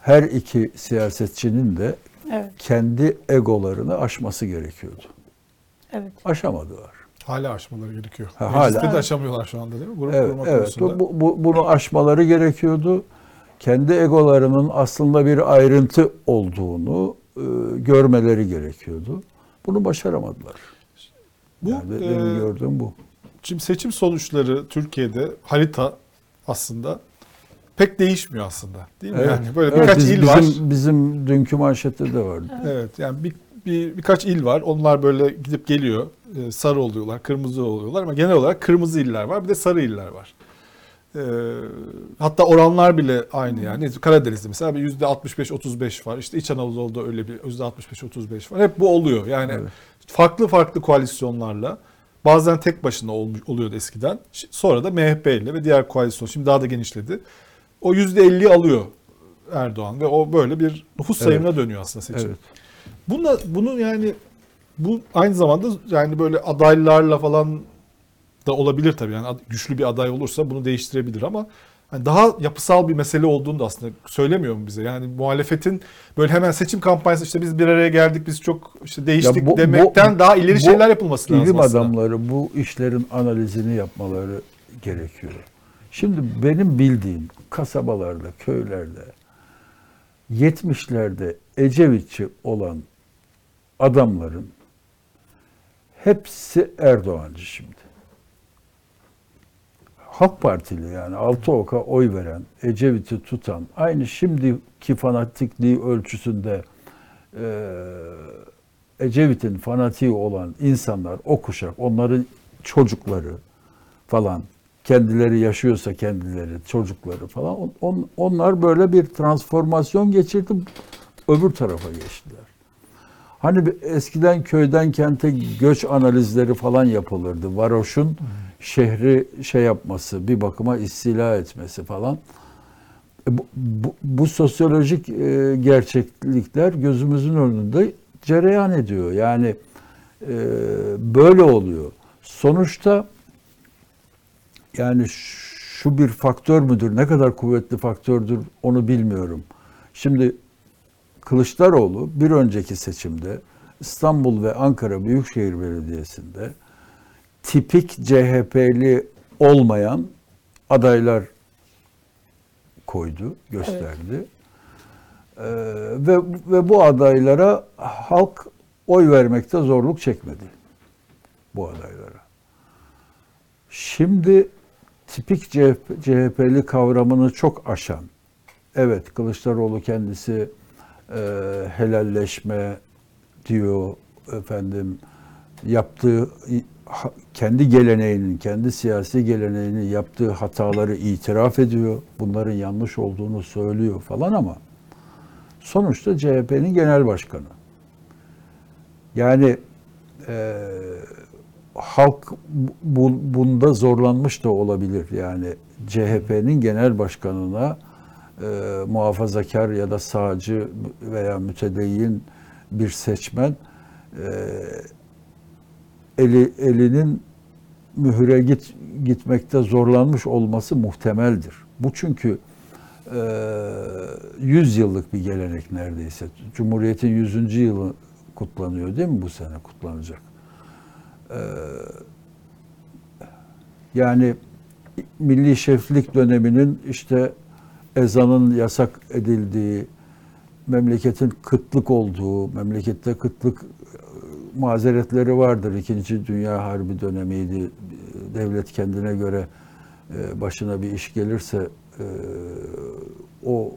C: her iki siyasetçinin de
A: Evet.
C: kendi egolarını aşması gerekiyordu.
A: Evet.
C: Aşamadılar.
B: Hala aşmaları gerekiyor.
C: Ha,
B: Mecliste
C: hala.
B: de aşamıyorlar şu anda değil mi? Grup
C: Evet,
B: kurma
C: evet.
B: konusunda.
C: Bu, bu- bunu aşmaları gerekiyordu. Kendi egolarının aslında bir ayrıntı olduğunu e, görmeleri gerekiyordu. Bunu başaramadılar.
B: Bu,
C: yani be- benim
B: e,
C: gördüğüm bu.
B: Şimdi seçim sonuçları Türkiye'de harita aslında pek değişmiyor aslında. Değil mi? Yani böyle
C: Evet,
B: birkaç
C: biz-
B: il
C: bizim,
B: var.
C: Bizim dünkü manşette de vardı.
B: Evet yani bir, bir birkaç il var. Onlar böyle gidip geliyor. Ee, sarı oluyorlar, kırmızı oluyorlar ama genel olarak kırmızı iller var. Bir de sarı iller var. Ee, hatta oranlar bile aynı yani. Karadeniz'de mesela bir yüzde 65-35 var. İşte İç Anadolu'da öyle bir yüzde 65-35 var. Hep bu oluyor. Yani
C: Evet.
B: farklı farklı koalisyonlarla bazen tek başına olmuş, oluyordu eskiden. Sonra da MHP ile ve diğer koalisyon şimdi daha da genişledi. O yüzde 50'yi alıyor Erdoğan ve o böyle bir nüfus
C: Evet.
B: sayımına dönüyor aslında seçim.
C: Evet.
B: Bununla, bunu yani bu aynı zamanda yani böyle adaylarla falan da olabilir tabii. Yani güçlü bir aday olursa bunu değiştirebilir ama hani daha yapısal bir mesele olduğunu da aslında söylemiyor mu bize? Yani muhalefetin böyle hemen seçim kampanyası işte biz bir araya geldik biz çok işte değiştik
C: Ya bu-
B: demekten
C: bu-
B: daha ileri
C: bu
B: şeyler yapılması lazım
C: İlim
B: aslında.
C: adamları bu işlerin analizini yapmaları gerekiyor. Şimdi benim bildiğim kasabalarda, köylerde 70'lerde Ecevitçi olan adamların hepsi Erdoğancı şimdi. Halk Partili yani altı oka oy veren, Ecevit'i tutan, aynı şimdiki fanatikliği ölçüsünde eee Ecevit'in fanatiği olan insanlar, o kuşak, onların çocukları falan, kendileri yaşıyorsa kendileri, çocukları falan, on- on- onlar böyle bir transformasyon geçirdi, öbür tarafa geçtiler. Hani eskiden köyden kente göç analizleri falan yapılırdı. Varoş'un şehri şey yapması, bir bakıma istila etmesi falan. E Bu, bu, bu sosyolojik e, gerçeklikler gözümüzün önünde cereyan ediyor. Yani e, böyle oluyor. Sonuçta yani şu bir faktör müdür, ne kadar kuvvetli faktördür onu bilmiyorum. Şimdi Kılıçdaroğlu bir önceki seçimde İstanbul ve Ankara Büyükşehir Belediyesi'nde tipik CHP'li olmayan adaylar koydu, gösterdi. Ee, ve ve bu adaylara halk oy vermekte zorluk çekmedi. Bu adaylara. Şimdi tipik CHP, CHP'li kavramını çok aşan, evet Kılıçdaroğlu kendisi e, helalleşme diyor efendim yaptığı kendi geleneğinin, kendi siyasi geleneğinin yaptığı hataları itiraf ediyor. Bunların yanlış olduğunu söylüyor falan ama sonuçta CHP'nin genel başkanı. Yani e, halk bu, bunda zorlanmış da olabilir. Yani CHP'nin genel başkanına e, muhafazakar ya da sağcı veya mütedeyyin bir seçmen e, eli elinin mühüre git gitmekte zorlanmış olması muhtemeldir. Bu çünkü e, 100 yıllık bir gelenek neredeyse. Cumhuriyet'in 100. yılı kutlanıyor değil mi bu sene kutlanacak? E, yani milli şeflik döneminin işte ezanın yasak edildiği, memleketin kıtlık olduğu, memlekette kıtlık e, mazeretleri vardır. İkinci Dünya Harbi dönemiydi. Devlet kendine göre e, başına bir iş gelirse e, o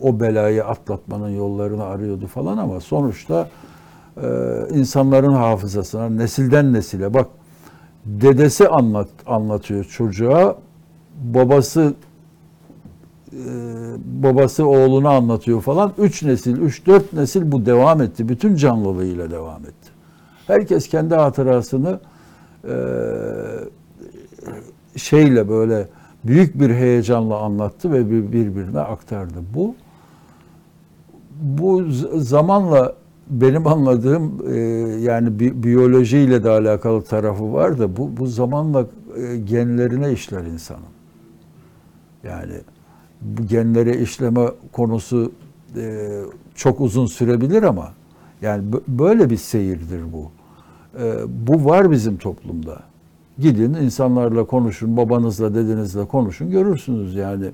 C: o belayı atlatmanın yollarını arıyordu falan ama sonuçta insanların hafızasına nesilden nesile bak dedesi anlat anlatıyor çocuğa babası babası oğluna anlatıyor falan. Üç nesil, üç dört nesil bu devam etti. Bütün canlılığıyla devam etti. Herkes kendi hatırasını şeyle böyle büyük bir heyecanla anlattı ve birbirine aktardı. Bu bu zamanla benim anladığım yani bi biyolojiyle de alakalı tarafı var da bu bu zamanla genlerine işler insanın. Yani bu genlere işleme konusu e, çok uzun sürebilir ama yani böyle bir seyirdir bu. E, bu var bizim toplumda. Gidin insanlarla konuşun, babanızla, dedenizle konuşun, görürsünüz yani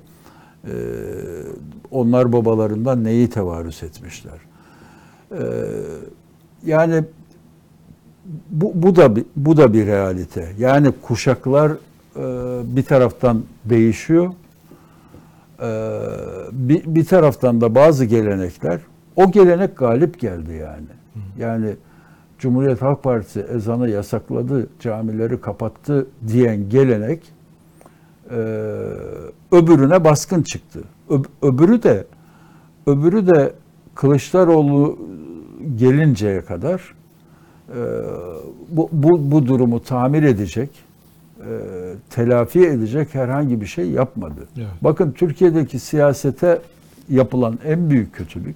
C: e, onlar babalarından neyi tevarüs etmişler. E, yani bu, bu da bu da bir realite. Yani kuşaklar e, bir taraftan değişiyor, bir, bir taraftan da bazı gelenekler o gelenek galip geldi yani. Yani Cumhuriyet Halk Partisi ezanı yasakladı, camileri kapattı diyen gelenek e, öbürüne baskın çıktı. öbürü de öbürü de Kılıçdaroğlu gelinceye kadar e, bu, bu, bu durumu tamir edecek, e, telafi edecek herhangi bir şey yapmadı. Evet. Bakın Türkiye'deki siyasete yapılan en büyük kötülük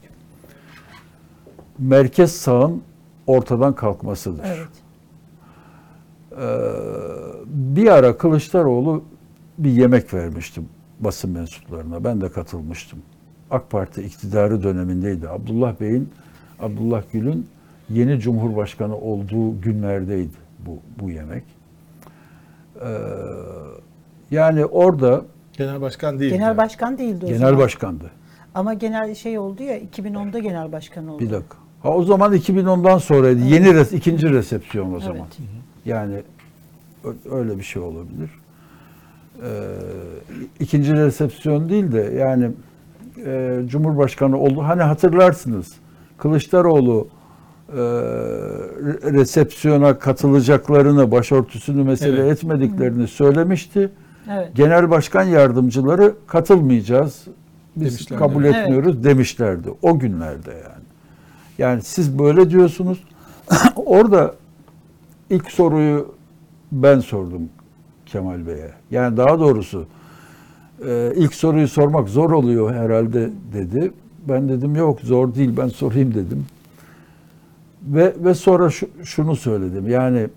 C: merkez sağın ortadan kalkmasıdır. Evet. Ee, bir ara Kılıçdaroğlu bir yemek vermişti basın mensuplarına. Ben de katılmıştım. AK Parti iktidarı dönemindeydi. Abdullah Bey'in, Abdullah Gül'ün yeni Cumhurbaşkanı olduğu günlerdeydi bu, bu yemek. Ee, yani orada
B: genel başkan değil.
A: Genel başkan değildi o
C: genel
A: zaman.
C: başkandı.
A: Ama genel şey oldu ya 2010'da genel başkan oldu.
C: Bir dakika. Ha o zaman 2010'dan sonraydı. Evet. Yeni res, ikinci resepsiyon o zaman. Evet. Yani öyle bir şey olabilir. Ee, ikinci resepsiyon değil de yani e, Cumhurbaşkanı oldu. Hani hatırlarsınız Kılıçdaroğlu e, resepsiyona katılacaklarını, başörtüsünü mesele evet. etmediklerini Hı. söylemişti. Evet. Genel başkan yardımcıları katılmayacağız. Biz Demişlerdi. kabul etmiyoruz evet. demişlerdi. O günlerde yani. Yani siz böyle diyorsunuz. Orada ilk soruyu ben sordum Kemal Bey'e. Yani daha doğrusu e, ilk soruyu sormak zor oluyor herhalde dedi. Ben dedim yok zor değil ben sorayım dedim. Ve, ve sonra şu, şunu söyledim. Yani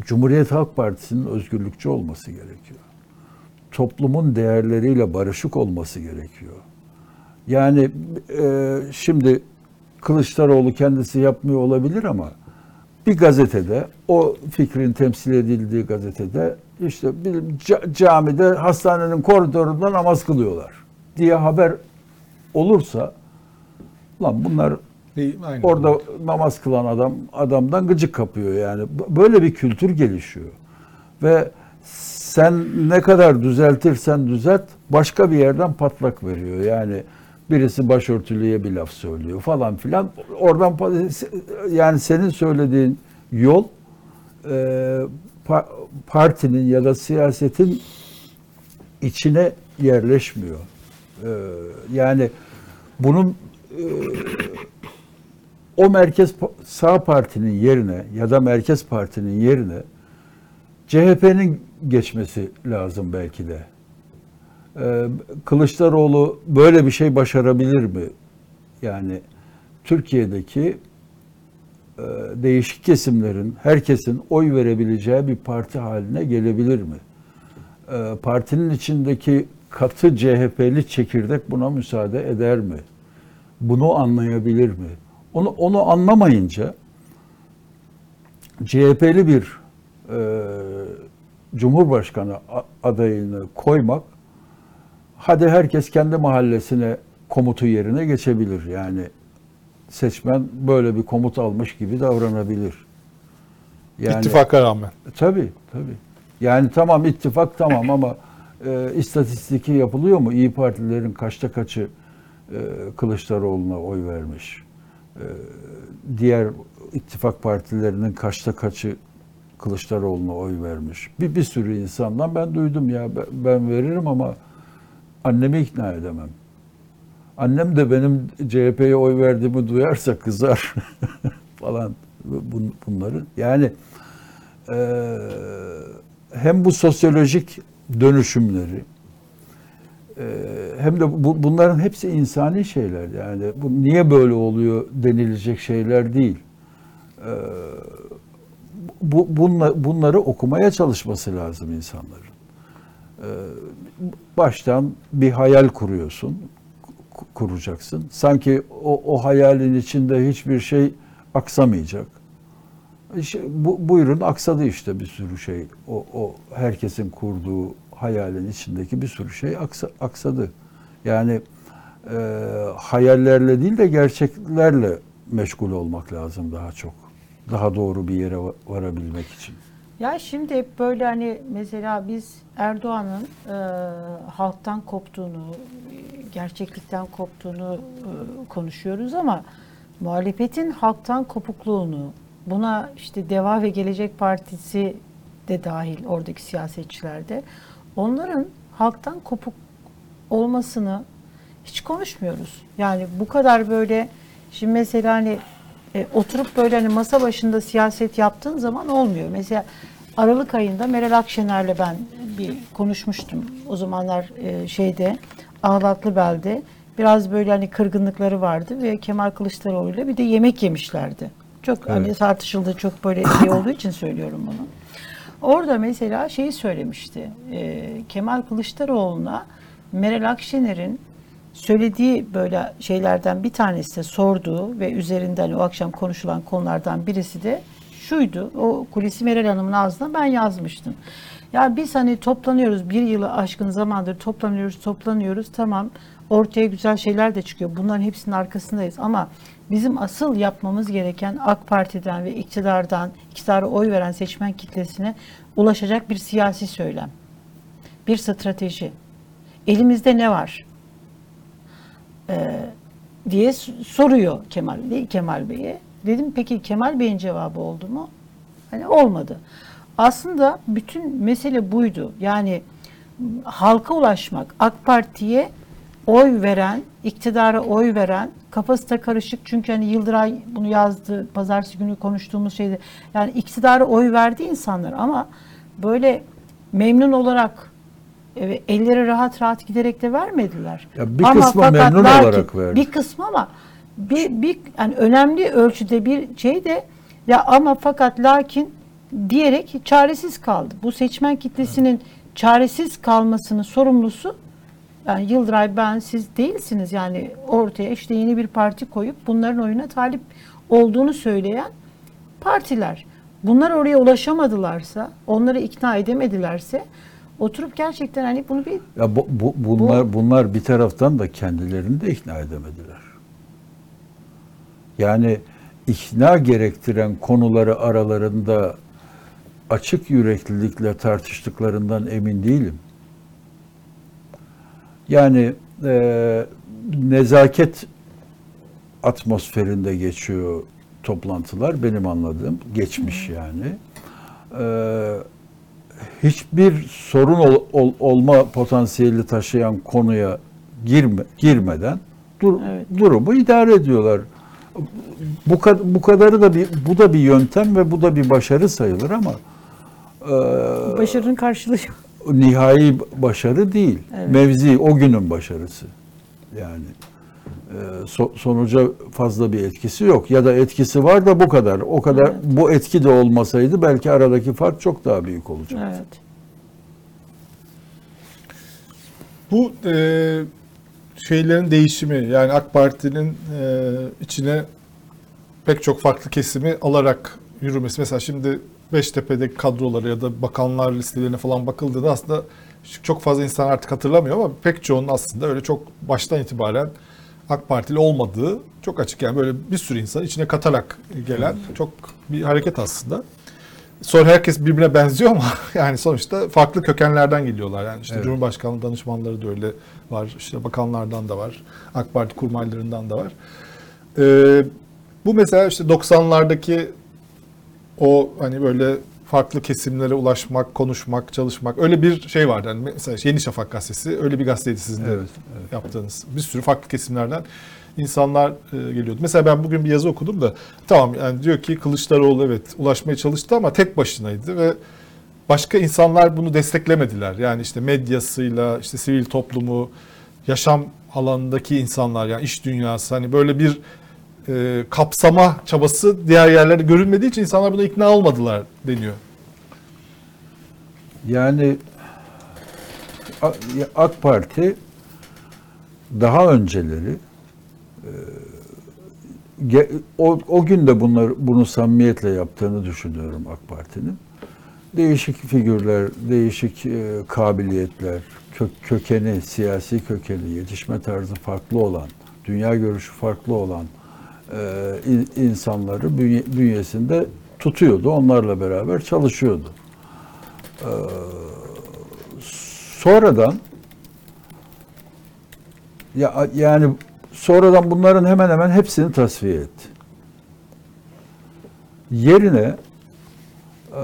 C: Cumhuriyet Halk Partisi'nin özgürlükçü olması gerekiyor. Toplumun değerleriyle barışık olması gerekiyor. Yani e, şimdi Kılıçdaroğlu kendisi yapmıyor olabilir ama bir gazetede o fikrin temsil edildiği gazetede işte bir camide hastanenin koridorunda namaz kılıyorlar diye haber olursa lan bunlar Aynen. Orada namaz kılan adam adamdan gıcık kapıyor yani. Böyle bir kültür gelişiyor. Ve sen ne kadar düzeltirsen düzelt başka bir yerden patlak veriyor. Yani birisi başörtülüye bir laf söylüyor falan filan. Oradan yani senin söylediğin yol e, partinin ya da siyasetin içine yerleşmiyor. E, yani bunun o merkez sağ partinin yerine ya da merkez partinin yerine CHP'nin geçmesi lazım belki de. Ee, Kılıçdaroğlu böyle bir şey başarabilir mi? Yani Türkiye'deki e, değişik kesimlerin, herkesin oy verebileceği bir parti haline gelebilir mi? Ee, Partinin içindeki katı CHP'li çekirdek buna müsaade eder mi? Bunu anlayabilir mi? Onu onu anlamayınca CHP'li bir e, Cumhurbaşkanı adayını koymak hadi herkes kendi mahallesine komutu yerine geçebilir. Yani seçmen böyle bir komut almış gibi davranabilir. Yani,
B: İttifaka rağmen.
C: Tabii tabii. Yani tamam ittifak tamam ama e, istatistiki yapılıyor mu? İyi Partilerin kaçta kaçı e, Kılıçdaroğlu'na oy vermiş? E, diğer ittifak partilerinin kaçta kaçı Kılıçdaroğlu'na oy vermiş? Bir, bir sürü insandan ben duydum ya ben, ben veririm ama annemi ikna edemem. Annem de benim CHP'ye oy verdiğimi duyarsa kızar falan bun- bunları. Yani eee, hem bu sosyolojik dönüşümleri eee, hem de bu, bunların hepsi insani şeyler. Yani bu niye böyle oluyor denilecek şeyler değil. Eee, bu bunla, bunları okumaya çalışması lazım insanların. Eee, baştan bir hayal kuruyorsun, ku- kuracaksın. Sanki o, o hayalin içinde hiçbir şey aksamayacak. İşte bu, buyurun aksadı işte bir sürü şey. O, o herkesin kurduğu hayalin içindeki bir sürü şey aksa, aksadı. Yani e, hayallerle değil de gerçeklerle meşgul olmak lazım daha çok. Daha doğru bir yere va- varabilmek için.
A: Ya şimdi hep böyle hani mesela biz Erdoğan'ın e, halktan koptuğunu, gerçeklikten koptuğunu e, konuşuyoruz ama muhalefetin halktan kopukluğunu, buna işte Deva ve Gelecek Partisi de dahil oradaki siyasetçilerde onların halktan kopuk olmasını hiç konuşmuyoruz. Yani bu kadar böyle şimdi mesela hani e, oturup böyle hani masa başında siyaset yaptığın zaman olmuyor. Mesela Aralık ayında Meral Akşener'le ben bir konuşmuştum. O zamanlar e, şeyde Ağlatlıbel'de biraz böyle hani kırgınlıkları vardı ve Kemal Kılıçdaroğlu'yla bir de yemek yemişlerdi. Çok hani
C: Evet.
A: tartışıldı çok böyle şey olduğu için söylüyorum bunu. Orada mesela şeyi söylemişti. e, Kemal Kılıçdaroğlu'na Meral Akşener'in söylediği böyle şeylerden bir tanesi de sorduğu ve üzerinden o akşam konuşulan konulardan birisi de şuydu. O kulisi Meral Hanım'ın ağzına ben yazmıştım. Ya biz hani toplanıyoruz bir yılı aşkın zamandır toplanıyoruz toplanıyoruz tamam ortaya güzel şeyler de çıkıyor. Bunların hepsinin arkasındayız ama bizim asıl yapmamız gereken AK Parti'den ve iktidardan, iktidara oy veren seçmen kitlesine ulaşacak bir siyasi söylem. Bir strateji. Elimizde ne var? Ee, diye soruyor Kemal Kemal Bey'e. Dedim peki Kemal Bey'in cevabı oldu mu? Hani olmadı. Aslında bütün mesele buydu. Yani halka ulaşmak, AK Parti'ye oy veren, iktidara oy veren, kafası da karışık çünkü hani Yıldıray bunu yazdı, pazartesi günü konuştuğumuz şeyde. Yani iktidara oy verdi insanlar ama böyle memnun olarak e, elleri rahat rahat giderek de vermediler.
C: Ya bir kısmı memnun olarak verdi.
A: Bir kısmı ama bir, bir yani önemli ölçüde bir şey de ya ama fakat lakin diyerek çaresiz kaldı. Bu seçmen kitlesinin çaresiz kalmasının sorumlusu yani Yıldıray ben siz değilsiniz yani ortaya işte yeni bir parti koyup bunların oyuna talip olduğunu söyleyen partiler. Bunlar oraya ulaşamadılarsa, onları ikna edemedilerse oturup gerçekten hani bunu bir
C: Ya bu, bu- bunlar bunlar bir taraftan da kendilerini de ikna edemediler. Yani ikna gerektiren konuları aralarında açık yüreklilikle tartıştıklarından emin değilim. Yani e, nezaket atmosferinde geçiyor toplantılar benim anladığım geçmiş yani. E, hiçbir sorun ol- ol- olma potansiyeli taşıyan konuya girme, girmeden dur-
A: Evet.
C: durumu idare ediyorlar. Bu, bu kadarı da bir bu da bir yöntem ve bu da bir başarı sayılır ama e,
A: Başarının karşılığı
C: nihai başarı değil.
A: Evet.
C: Mevzi o günün başarısı. Yani sonuca fazla bir etkisi yok ya da etkisi var da bu kadar. O kadar
A: Evet.
C: bu etki de olmasaydı belki aradaki fark çok daha büyük olacak.
A: Evet.
B: Bu e, şeylerin değişimi yani AK Parti'nin e, içine pek çok farklı kesimi alarak yürümesi. Mesela şimdi Beştepe'deki kadroları ya da bakanlar listelerine falan bakıldığında aslında çok fazla insan artık hatırlamıyor ama pek çoğunun aslında öyle çok baştan itibaren AK Partili olmadığı çok açık. Yani böyle bir sürü insan içine katarak gelen çok bir hareket aslında. Sonra herkes birbirine benziyor ama yani sonuçta farklı kökenlerden geliyorlar. Yani işte
C: Evet.
B: Cumhurbaşkanlığı danışmanları da öyle var. işte bakanlardan da var. AK Parti kurmaylarından da var. Ee, bu mesela işte 90'lardaki o hani böyle farklı kesimlere ulaşmak, konuşmak, çalışmak öyle bir şey vardı. Yani mesela Yeni Şafak gazetesi öyle bir gazeteydi sizin de
C: Evet,
B: yaptığınız. Bir sürü farklı kesimlerden insanlar e, geliyordu. Mesela ben bugün bir yazı okudum da tamam yani diyor ki Kılıçdaroğlu evet ulaşmaya çalıştı ama tek başınaydı ve başka insanlar bunu desteklemediler. Yani işte medyasıyla, işte sivil toplumu, yaşam alanındaki insanlar yani iş dünyası hani böyle bir e, kapsama çabası diğer yerlerde görülmediği için insanlar buna ikna olmadılar deniyor.
C: Yani AK Parti daha önceleri e, o, o gün de bunları bunu samimiyetle yaptığını düşünüyorum AK Parti'nin. Değişik figürler, değişik e, kabiliyetler, kö- kökeni, siyasi kökeni, yetişme tarzı farklı olan, dünya görüşü farklı olan e, in- insanları bünye- bünyesinde tutuyordu. Onlarla beraber çalışıyordu. E, sonradan ya yani sonradan bunların hemen hemen hepsini tasfiye etti. Yerine e,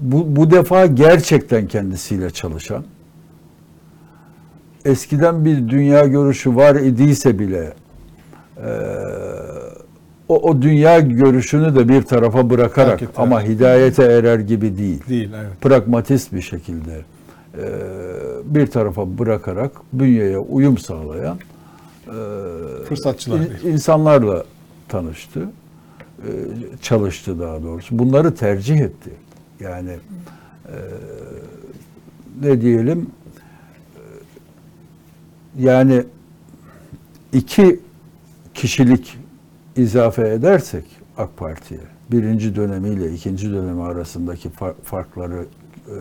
C: bu, bu defa gerçekten kendisiyle çalışan, eskiden bir dünya görüşü var idiyse bile o, o dünya görüşünü de bir tarafa bırakarak
B: etti,
C: ama hidayete erer gibi değil
B: Değil evet.
C: pragmatist bir şekilde e, bir tarafa bırakarak bünyeye uyum sağlayan e,
B: Fırsatçılar
C: in- insanlarla tanıştı, e, çalıştı daha doğrusu. Bunları tercih etti. Yani e, ne diyelim e, yani iki kişilik izafe edersek AK Parti'ye birinci dönemiyle ikinci dönemi arasındaki fa- farkları e,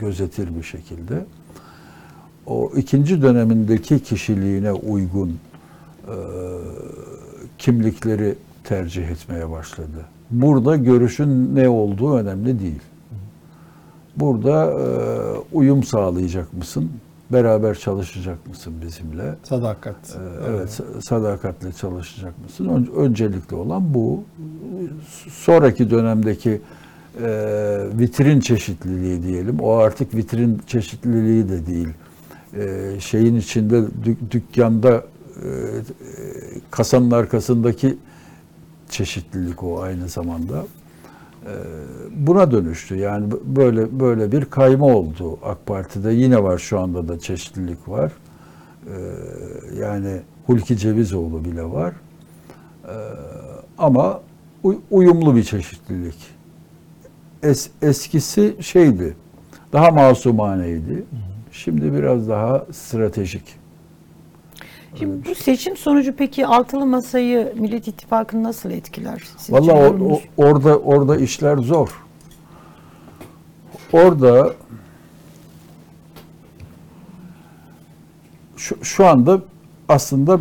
C: gözetir bir şekilde o ikinci dönemindeki kişiliğine uygun e, kimlikleri tercih etmeye başladı. Burada görüşün ne olduğu önemli değil. Burada e, uyum sağlayacak mısın? Beraber çalışacak mısın bizimle?
B: Sadakat.
C: Ee, Evet, sadakatle çalışacak mısın? Ön- Öncelikli olan bu. Sonraki dönemdeki e, vitrin çeşitliliği diyelim. O artık vitrin çeşitliliği de değil. E, şeyin içinde dük- dükkanda e, e, kasanın arkasındaki çeşitlilik o aynı zamanda. Buna dönüştü. Yani böyle böyle bir kayma oldu AK Parti'de. Yine var şu anda da çeşitlilik var. Ee, yani Hulki Cevizoğlu bile var. Ee, ama uy- uyumlu bir çeşitlilik. Es- eskisi şeydi, daha masumaneydi. Şimdi biraz daha stratejik.
A: Şimdi bu seçim sonucu peki altılı masayı Millet İttifakı'nı nasıl etkiler? Sizce
C: Vallahi o-
A: yorumunuz?
C: o- orada orada işler zor. Orada şu, şu anda aslında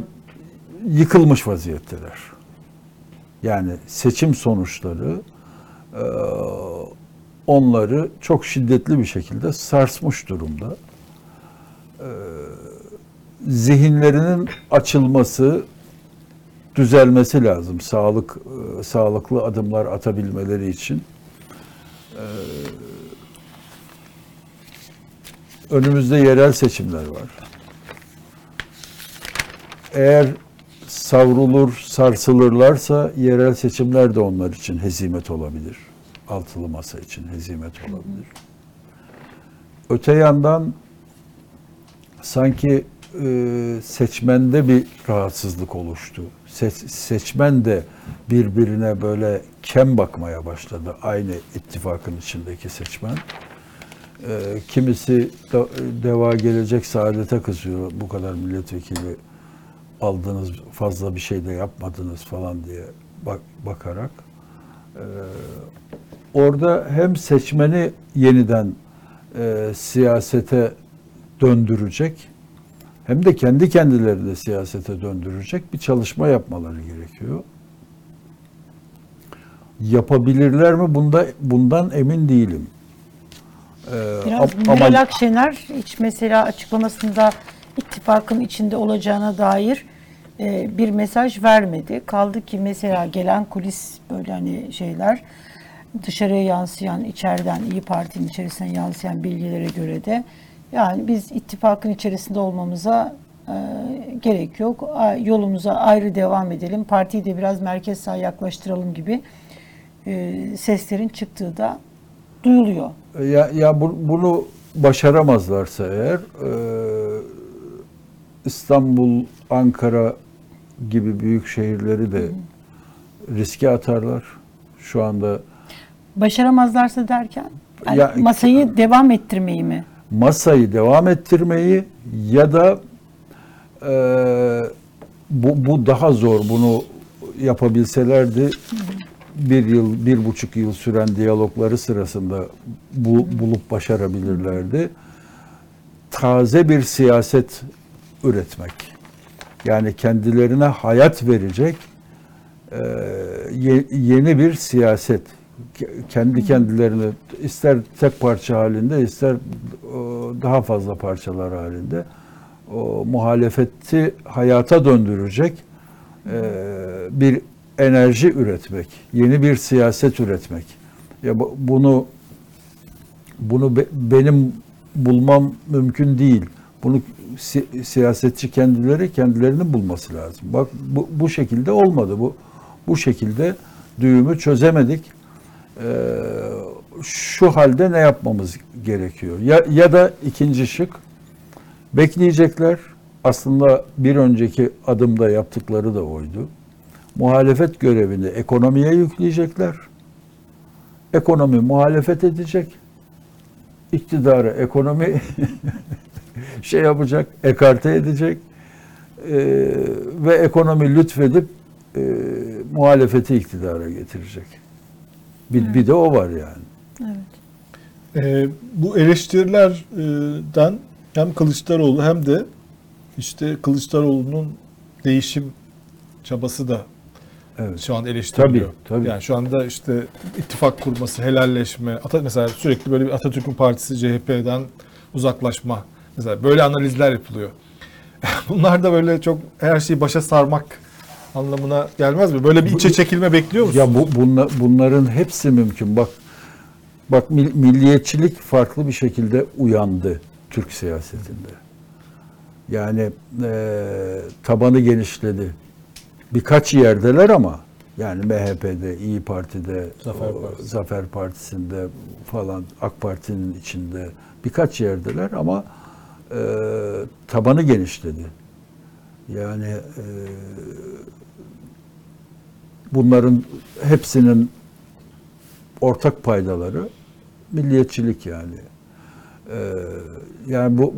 C: yıkılmış vaziyetteler. Yani seçim sonuçları e, onları çok şiddetli bir şekilde sarsmış durumda. E, zihinlerinin açılması, düzelmesi lazım. Sağlık e, sağlıklı adımlar atabilmeleri için. E, önümüzde yerel seçimler var. eğer savrulur, sarsılırlarsa yerel seçimler de onlar için hezimet olabilir. Altılı masa için hezimet olabilir. Öte yandan sanki e, seçmende bir rahatsızlık oluştu. Se- seçmen de birbirine böyle kem bakmaya başladı. Aynı ittifakın içindeki seçmen. E, kimisi de, deva gelecek saadete kızıyor. Bu kadar milletvekili aldınız fazla bir şey de yapmadınız falan diye bak, bakarak. E, orada hem seçmeni yeniden siyasete döndürecek hem de kendi kendilerini de siyasete döndürecek bir çalışma yapmaları gerekiyor. Yapabilirler mi? Bunda bundan emin değilim. Ee,
A: Biraz Meral Akşener hiç mesela açıklamasında ittifakın içinde olacağına dair e, bir mesaj vermedi. Kaldı ki mesela gelen kulis böyle hani şeyler dışarıya yansıyan içeriden İyi Parti'nin içerisine yansıyan bilgilere göre de yani biz ittifakın içerisinde olmamıza e, gerek yok. A- Yolumuza ayrı devam edelim. Partiyi de biraz merkez sağa yaklaştıralım gibi e, seslerin çıktığı da duyuluyor.
C: Ya, ya bu- bunu başaramazlarsa eğer e, İstanbul, Ankara gibi büyük şehirleri de riske atarlar. Şu anda
A: Başaramazlarsa derken yani
C: Ya-
A: masayı devam ettirmeyi mi?
C: Masayı devam ettirmeyi ya da e, bu, bu daha zor. Bunu yapabilselerdi bir yıl, bir buçuk yıl süren diyalogları sırasında bu, bulup başarabilirlerdi. Taze bir siyaset üretmek. Yani kendilerine hayat verecek e, ye- yeni bir siyaset. Ke- Kendi kendilerini ister tek parça halinde ister daha fazla parçalar halinde o muhalefeti hayata döndürecek e, bir enerji üretmek, yeni bir siyaset üretmek. Ya bu- bunu bunu be- benim bulmam mümkün değil. Bunu si- siyasetçi kendileri kendilerinin bulması lazım. Bak bu, bu şekilde olmadı. Bu bu şekilde düğümü çözemedik. Şu halde ne yapmamız gerekiyor? Ya ya da ikinci şık bekleyecekler. Aslında bir önceki adımda yaptıkları da oydu. Muhalefet görevini ekonomiye yükleyecekler. Ekonomi muhalefet edecek. İktidarı ekonomi şey yapacak, ekarte edecek Ee, ve ekonomi lütfedip e, muhalefeti iktidara getirecek. Bir, bir de o var yani.
A: Evet.
B: Ee, bu eleştirilerden hem Kılıçdaroğlu hem de işte Kılıçdaroğlu'nun değişim çabası da
C: Evet.
B: şu an eleştiriliyor.
C: Tabii, tabii.
B: Yani şu anda işte ittifak kurması, helalleşme, mesela sürekli böyle bir Atatürk'ün partisi CHP'den uzaklaşma. Mesela böyle analizler yapılıyor. Bunlar da böyle çok her şeyi başa sarmak anlamına gelmez mi? Böyle bir içe çekilme bekliyor musun?
C: Ya bu bunla, bunların hepsi mümkün. Bak bak mil- milliyetçilik farklı bir şekilde uyandı Türk siyasetinde. Yani eee, tabanı genişledi. Birkaç yerdeler ama yani MHP'de, İyi Parti'de,
B: Zafer
C: o,
B: Partisi.
C: Zafer Partisi'nde falan AK Parti'nin içinde birkaç yerdeler ama eee, tabanı genişledi. Yani eee bunların hepsinin ortak paydaları milliyetçilik yani. Ee, yani bu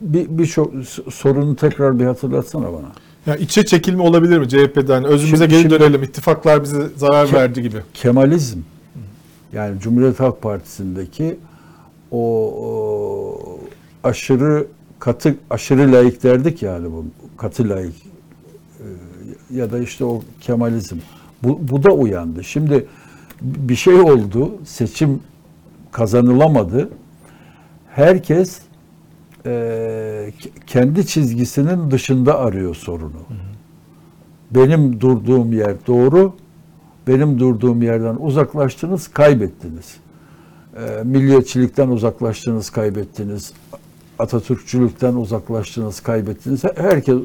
C: bir birçok sorunu tekrar bir hatırlatsana bana.
B: Ya içe çekilme olabilir mi CHP'den? Özümüze
C: Şimdi-
B: geri
C: şimdi-
B: dönelim. İttifaklar bize zarar
C: Ke-
B: verdi gibi.
C: Kemalizm yani Cumhuriyet Halk Partisi'ndeki o, o aşırı katı aşırı layık derdik yani bu katı Ee, ya da işte o Kemalizm bu, bu da uyandı. Şimdi bir şey oldu seçim kazanılamadı. Herkes k- kendi çizgisinin dışında arıyor sorunu. Benim durduğum yer doğru, benim durduğum yerden uzaklaştınız, kaybettiniz. Eee, milliyetçilikten uzaklaştınız, kaybettiniz. Atatürkçülükten uzaklaştınız, kaybettiniz. Herkes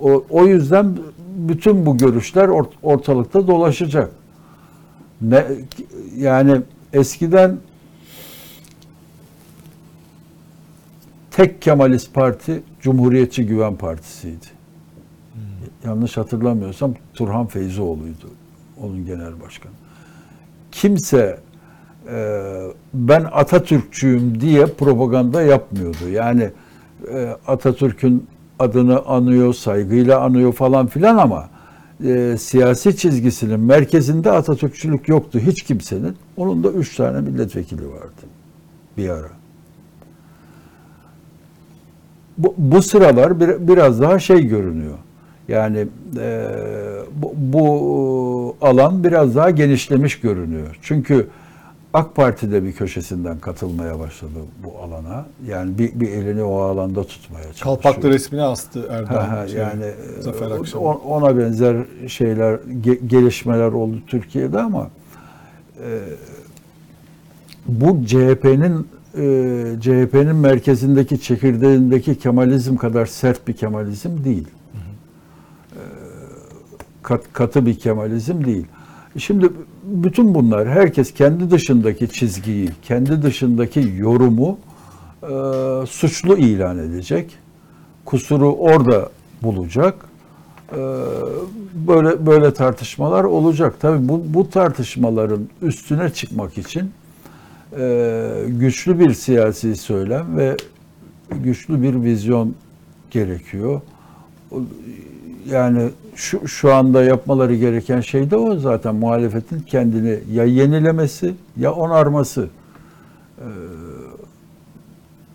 C: O, o yüzden bütün bu görüşler ort- ortalıkta dolaşacak. Ne, yani eskiden tek Kemalist Parti Cumhuriyetçi Güven Partisi'ydi. Yanlış hatırlamıyorsam Turhan Feyzioğlu'ydu onun genel başkanı. Kimse e, ben Atatürkçüyüm diye propaganda yapmıyordu. Yani e, Atatürk'ün adını anıyor, saygıyla anıyor falan filan ama e, siyasi çizgisinin merkezinde Atatürkçülük yoktu hiç kimsenin. Onun da üç tane milletvekili vardı bir ara. Bu, bu sıralar bir, biraz daha şey görünüyor. Yani e, bu, bu alan biraz daha genişlemiş görünüyor. Çünkü AK Parti de bir köşesinden katılmaya başladı bu alana. Yani bir, bir elini o alanda tutmaya çalışıyor.
B: Kalpaklı resmini astı Erdoğan. şey,
C: yani
B: Zafer
C: e,
B: Akşam.
C: ona benzer şeyler ge- gelişmeler oldu Türkiye'de ama e, bu CHP'nin e, CHP'nin merkezindeki çekirdeğindeki Kemalizm kadar sert bir Kemalizm değil. E, kat, katı bir Kemalizm değil. Şimdi bütün bunlar herkes kendi dışındaki çizgiyi, kendi dışındaki yorumu e, suçlu ilan edecek kusuru orada bulacak. Ee, Böyle böyle tartışmalar olacak. Tabii bu, bu tartışmaların üstüne çıkmak için e, güçlü bir siyasi söylem ve güçlü bir vizyon gerekiyor. Yani şu, şu anda yapmaları gereken şey de o zaten muhalefetin kendini ya yenilemesi ya onarması. Ee,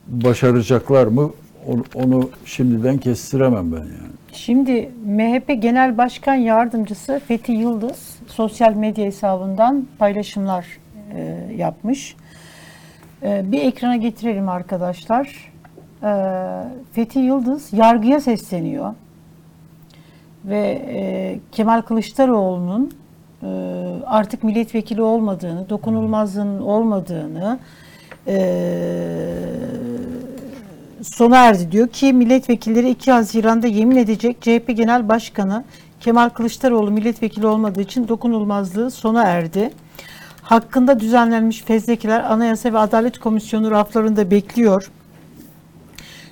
C: başaracaklar mı onu, onu şimdiden kestiremem ben yani.
A: Şimdi MHP Genel Başkan Yardımcısı Fethi Yıldız sosyal medya hesabından paylaşımlar e, yapmış. E, bir ekrana getirelim arkadaşlar. E, Fethi Yıldız yargıya sesleniyor ve e, Kemal Kılıçdaroğlu'nun e, artık milletvekili olmadığını, dokunulmazlığının olmadığını e, sona erdi diyor ki milletvekilleri 2 Haziran'da yemin edecek CHP Genel Başkanı Kemal Kılıçdaroğlu milletvekili olmadığı için dokunulmazlığı sona erdi. Hakkında düzenlenmiş fezlekeler Anayasa ve Adalet Komisyonu raflarında bekliyor.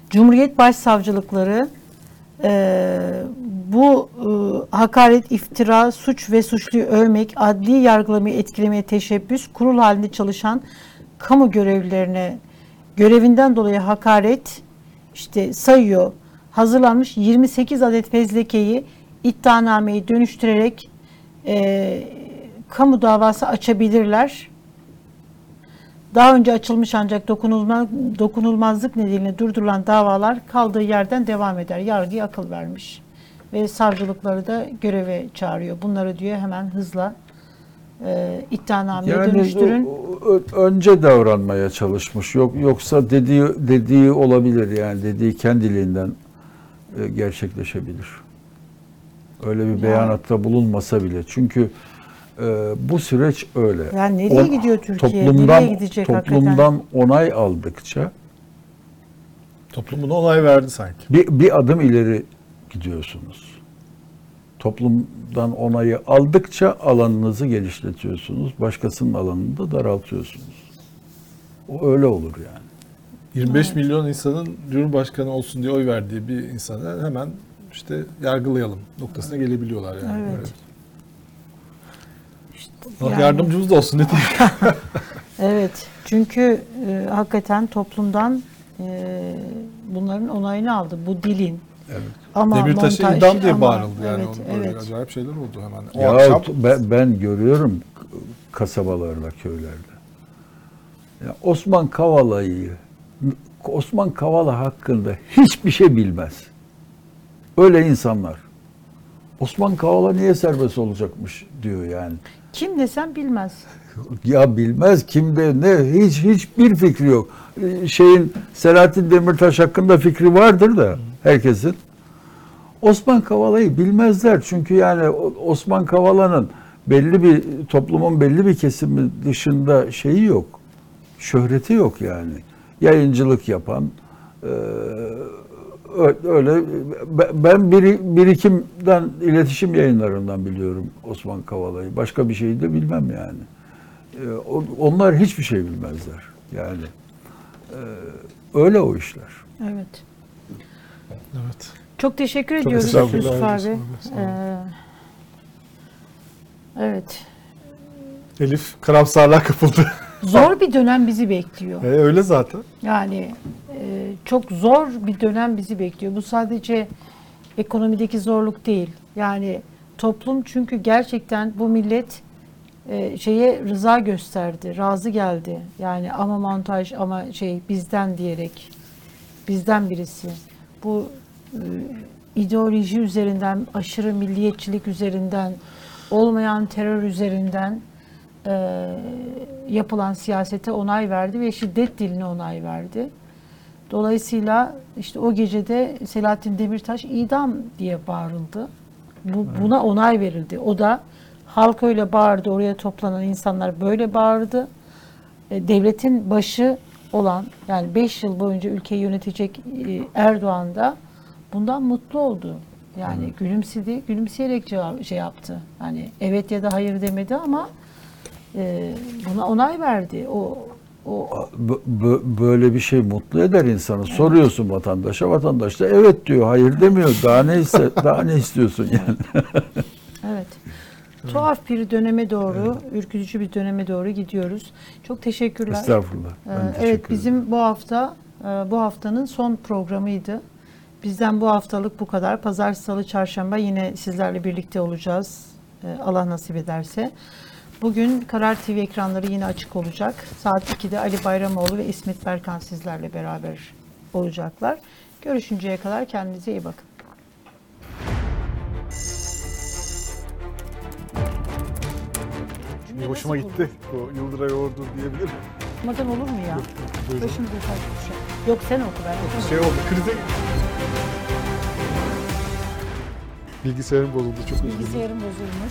A: Cumhuriyet Başsavcılıkları e, bu e, hakaret, iftira, suç ve suçluyu övmek, adli yargılamayı etkilemeye teşebbüs, kurul halinde çalışan kamu görevlilerine görevinden dolayı hakaret işte sayıyor. Hazırlanmış 28 adet fezlekeyi iddianameyi dönüştürerek e, kamu davası açabilirler. Daha önce açılmış ancak dokunulma, dokunulmazlık nedeniyle durdurulan davalar kaldığı yerden devam eder. Yargıya akıl vermiş. Ve savcılıkları da göreve çağırıyor. Bunları diyor hemen hızla e, iddianameye dönüştürün.
C: o- o- önce davranmaya çalışmış. Yok yoksa dediği dediği olabilir yani dediği kendiliğinden e, gerçekleşebilir. Öyle bir
A: Yani-
C: beyanatta bulunmasa bile. Çünkü bu süreç öyle.
A: Yani nereye
C: On-
A: gidiyor Türkiye?
C: Toplumdan
A: nereye gidecek
C: toplumdan
A: hakikaten?
C: onay aldıkça
B: Toplumuna onay verdi sanki.
C: bir, bir adım ileri gidiyorsunuz. Toplumdan onayı aldıkça alanınızı genişletiyorsunuz. Başkasının alanını da daraltıyorsunuz. O öyle olur yani.
B: 25 milyon insanın Cumhurbaşkanı olsun diye oy verdiği bir insanı hemen işte yargılayalım noktasına gelebiliyorlar yani.
A: Evet.
B: Evet.
A: Yani-
B: Yardımcımız da olsun ne diyeyim.
A: Evet. Çünkü e, hakikaten toplumdan e, bunların onayını aldı. Bu dilin.
C: Evet.
A: Ama
B: Demirtaş'a
A: montaj,
B: idam diye
A: ama-
B: bağırıldı yani.
A: Evet,
B: Onun
A: evet.
B: acayip şeyler oldu hemen. O
C: Ya
B: akşam
C: ben, ben görüyorum kasabalarda, köylerde. Ya Osman Kavala'yı, Osman Kavala hakkında hiçbir şey bilmez. Öyle insanlar. Osman Kavala niye serbest olacakmış diyor yani.
A: Kim desem bilmez.
C: Ya bilmez kimde ne hiç hiçbir fikri yok. Ee, Şeyin Selahattin Demirtaş hakkında fikri vardır da herkesin. Osman Kavala'yı bilmezler çünkü yani Osman Kavala'nın belli bir toplumun belli bir kesimi dışında şeyi yok. Şöhreti yok yani. Yayıncılık yapan, e, Öyle ben- biri, birikimden iletişim yayınlarından biliyorum Osman Kavala'yı. Başka bir şeyi de bilmem yani. Ee, Onlar hiçbir şey bilmezler. Yani e, öyle o işler.
A: Evet.
B: Evet.
A: Çok teşekkür
B: Çok
A: ediyoruz Yusuf abi. Ee, evet.
B: Elif karamsarlığa kapıldı.
A: Zor bir dönem bizi bekliyor.
B: e, öyle zaten.
A: Yani e, çok zor bir dönem bizi bekliyor. Bu sadece ekonomideki zorluk değil. Yani toplum çünkü gerçekten bu millet e, şeye rıza gösterdi, razı geldi. Yani ama montaj ama şey bizden diyerek bizden birisi. Bu e, ideoloji üzerinden, aşırı milliyetçilik üzerinden, olmayan terör üzerinden e, yapılan siyasete onay verdi ve şiddet diline onay verdi. Dolayısıyla işte o gecede Selahattin Demirtaş idam diye bağırıldı. Bu, buna onay verildi. O da halk öyle bağırdı, oraya toplanan insanlar böyle bağırdı. E, devletin başı olan yani 5 yıl boyunca ülkeyi yönetecek e, Erdoğan da bundan mutlu oldu. Yani gülümsedi, gülümseyerek cevap, şey yaptı. Hani evet ya da hayır demedi ama e, buna onay verdi. O o
C: böyle bir şey mutlu eder insanı. Soruyorsun vatandaşa, vatandaş da evet diyor, hayır demiyor. Daha ne iste, daha ne istiyorsun yani?
A: Evet. Tuhaf bir döneme doğru, ürkütücü bir döneme doğru gidiyoruz. Çok teşekkürler.
C: Estağfurullah.
A: Ee,
C: teşekkür
A: evet bizim bu hafta e, bu haftanın son programıydı. Bizden bu haftalık bu kadar. Pazar, salı, çarşamba yine sizlerle birlikte olacağız. Ee, Allah nasip ederse. Bugün Karar TV ekranları yine açık olacak. Saat 2'de Ali Bayramoğlu ve İsmet Berkan sizlerle beraber olacaklar. Görüşünceye kadar kendinize iyi bakın.
B: Bir hoşuma gitti. Bu Yıldıray Ordu diyebilirim.
A: Okumadan olur mu ya?
B: Buyurun.
A: Başımıza taş düşer. Yok sen oku ben okumadım.
B: Şey oldu, krize Bilgisayarım bozuldu çok üzgünüm.
A: Bilgisayarım bozulmuş.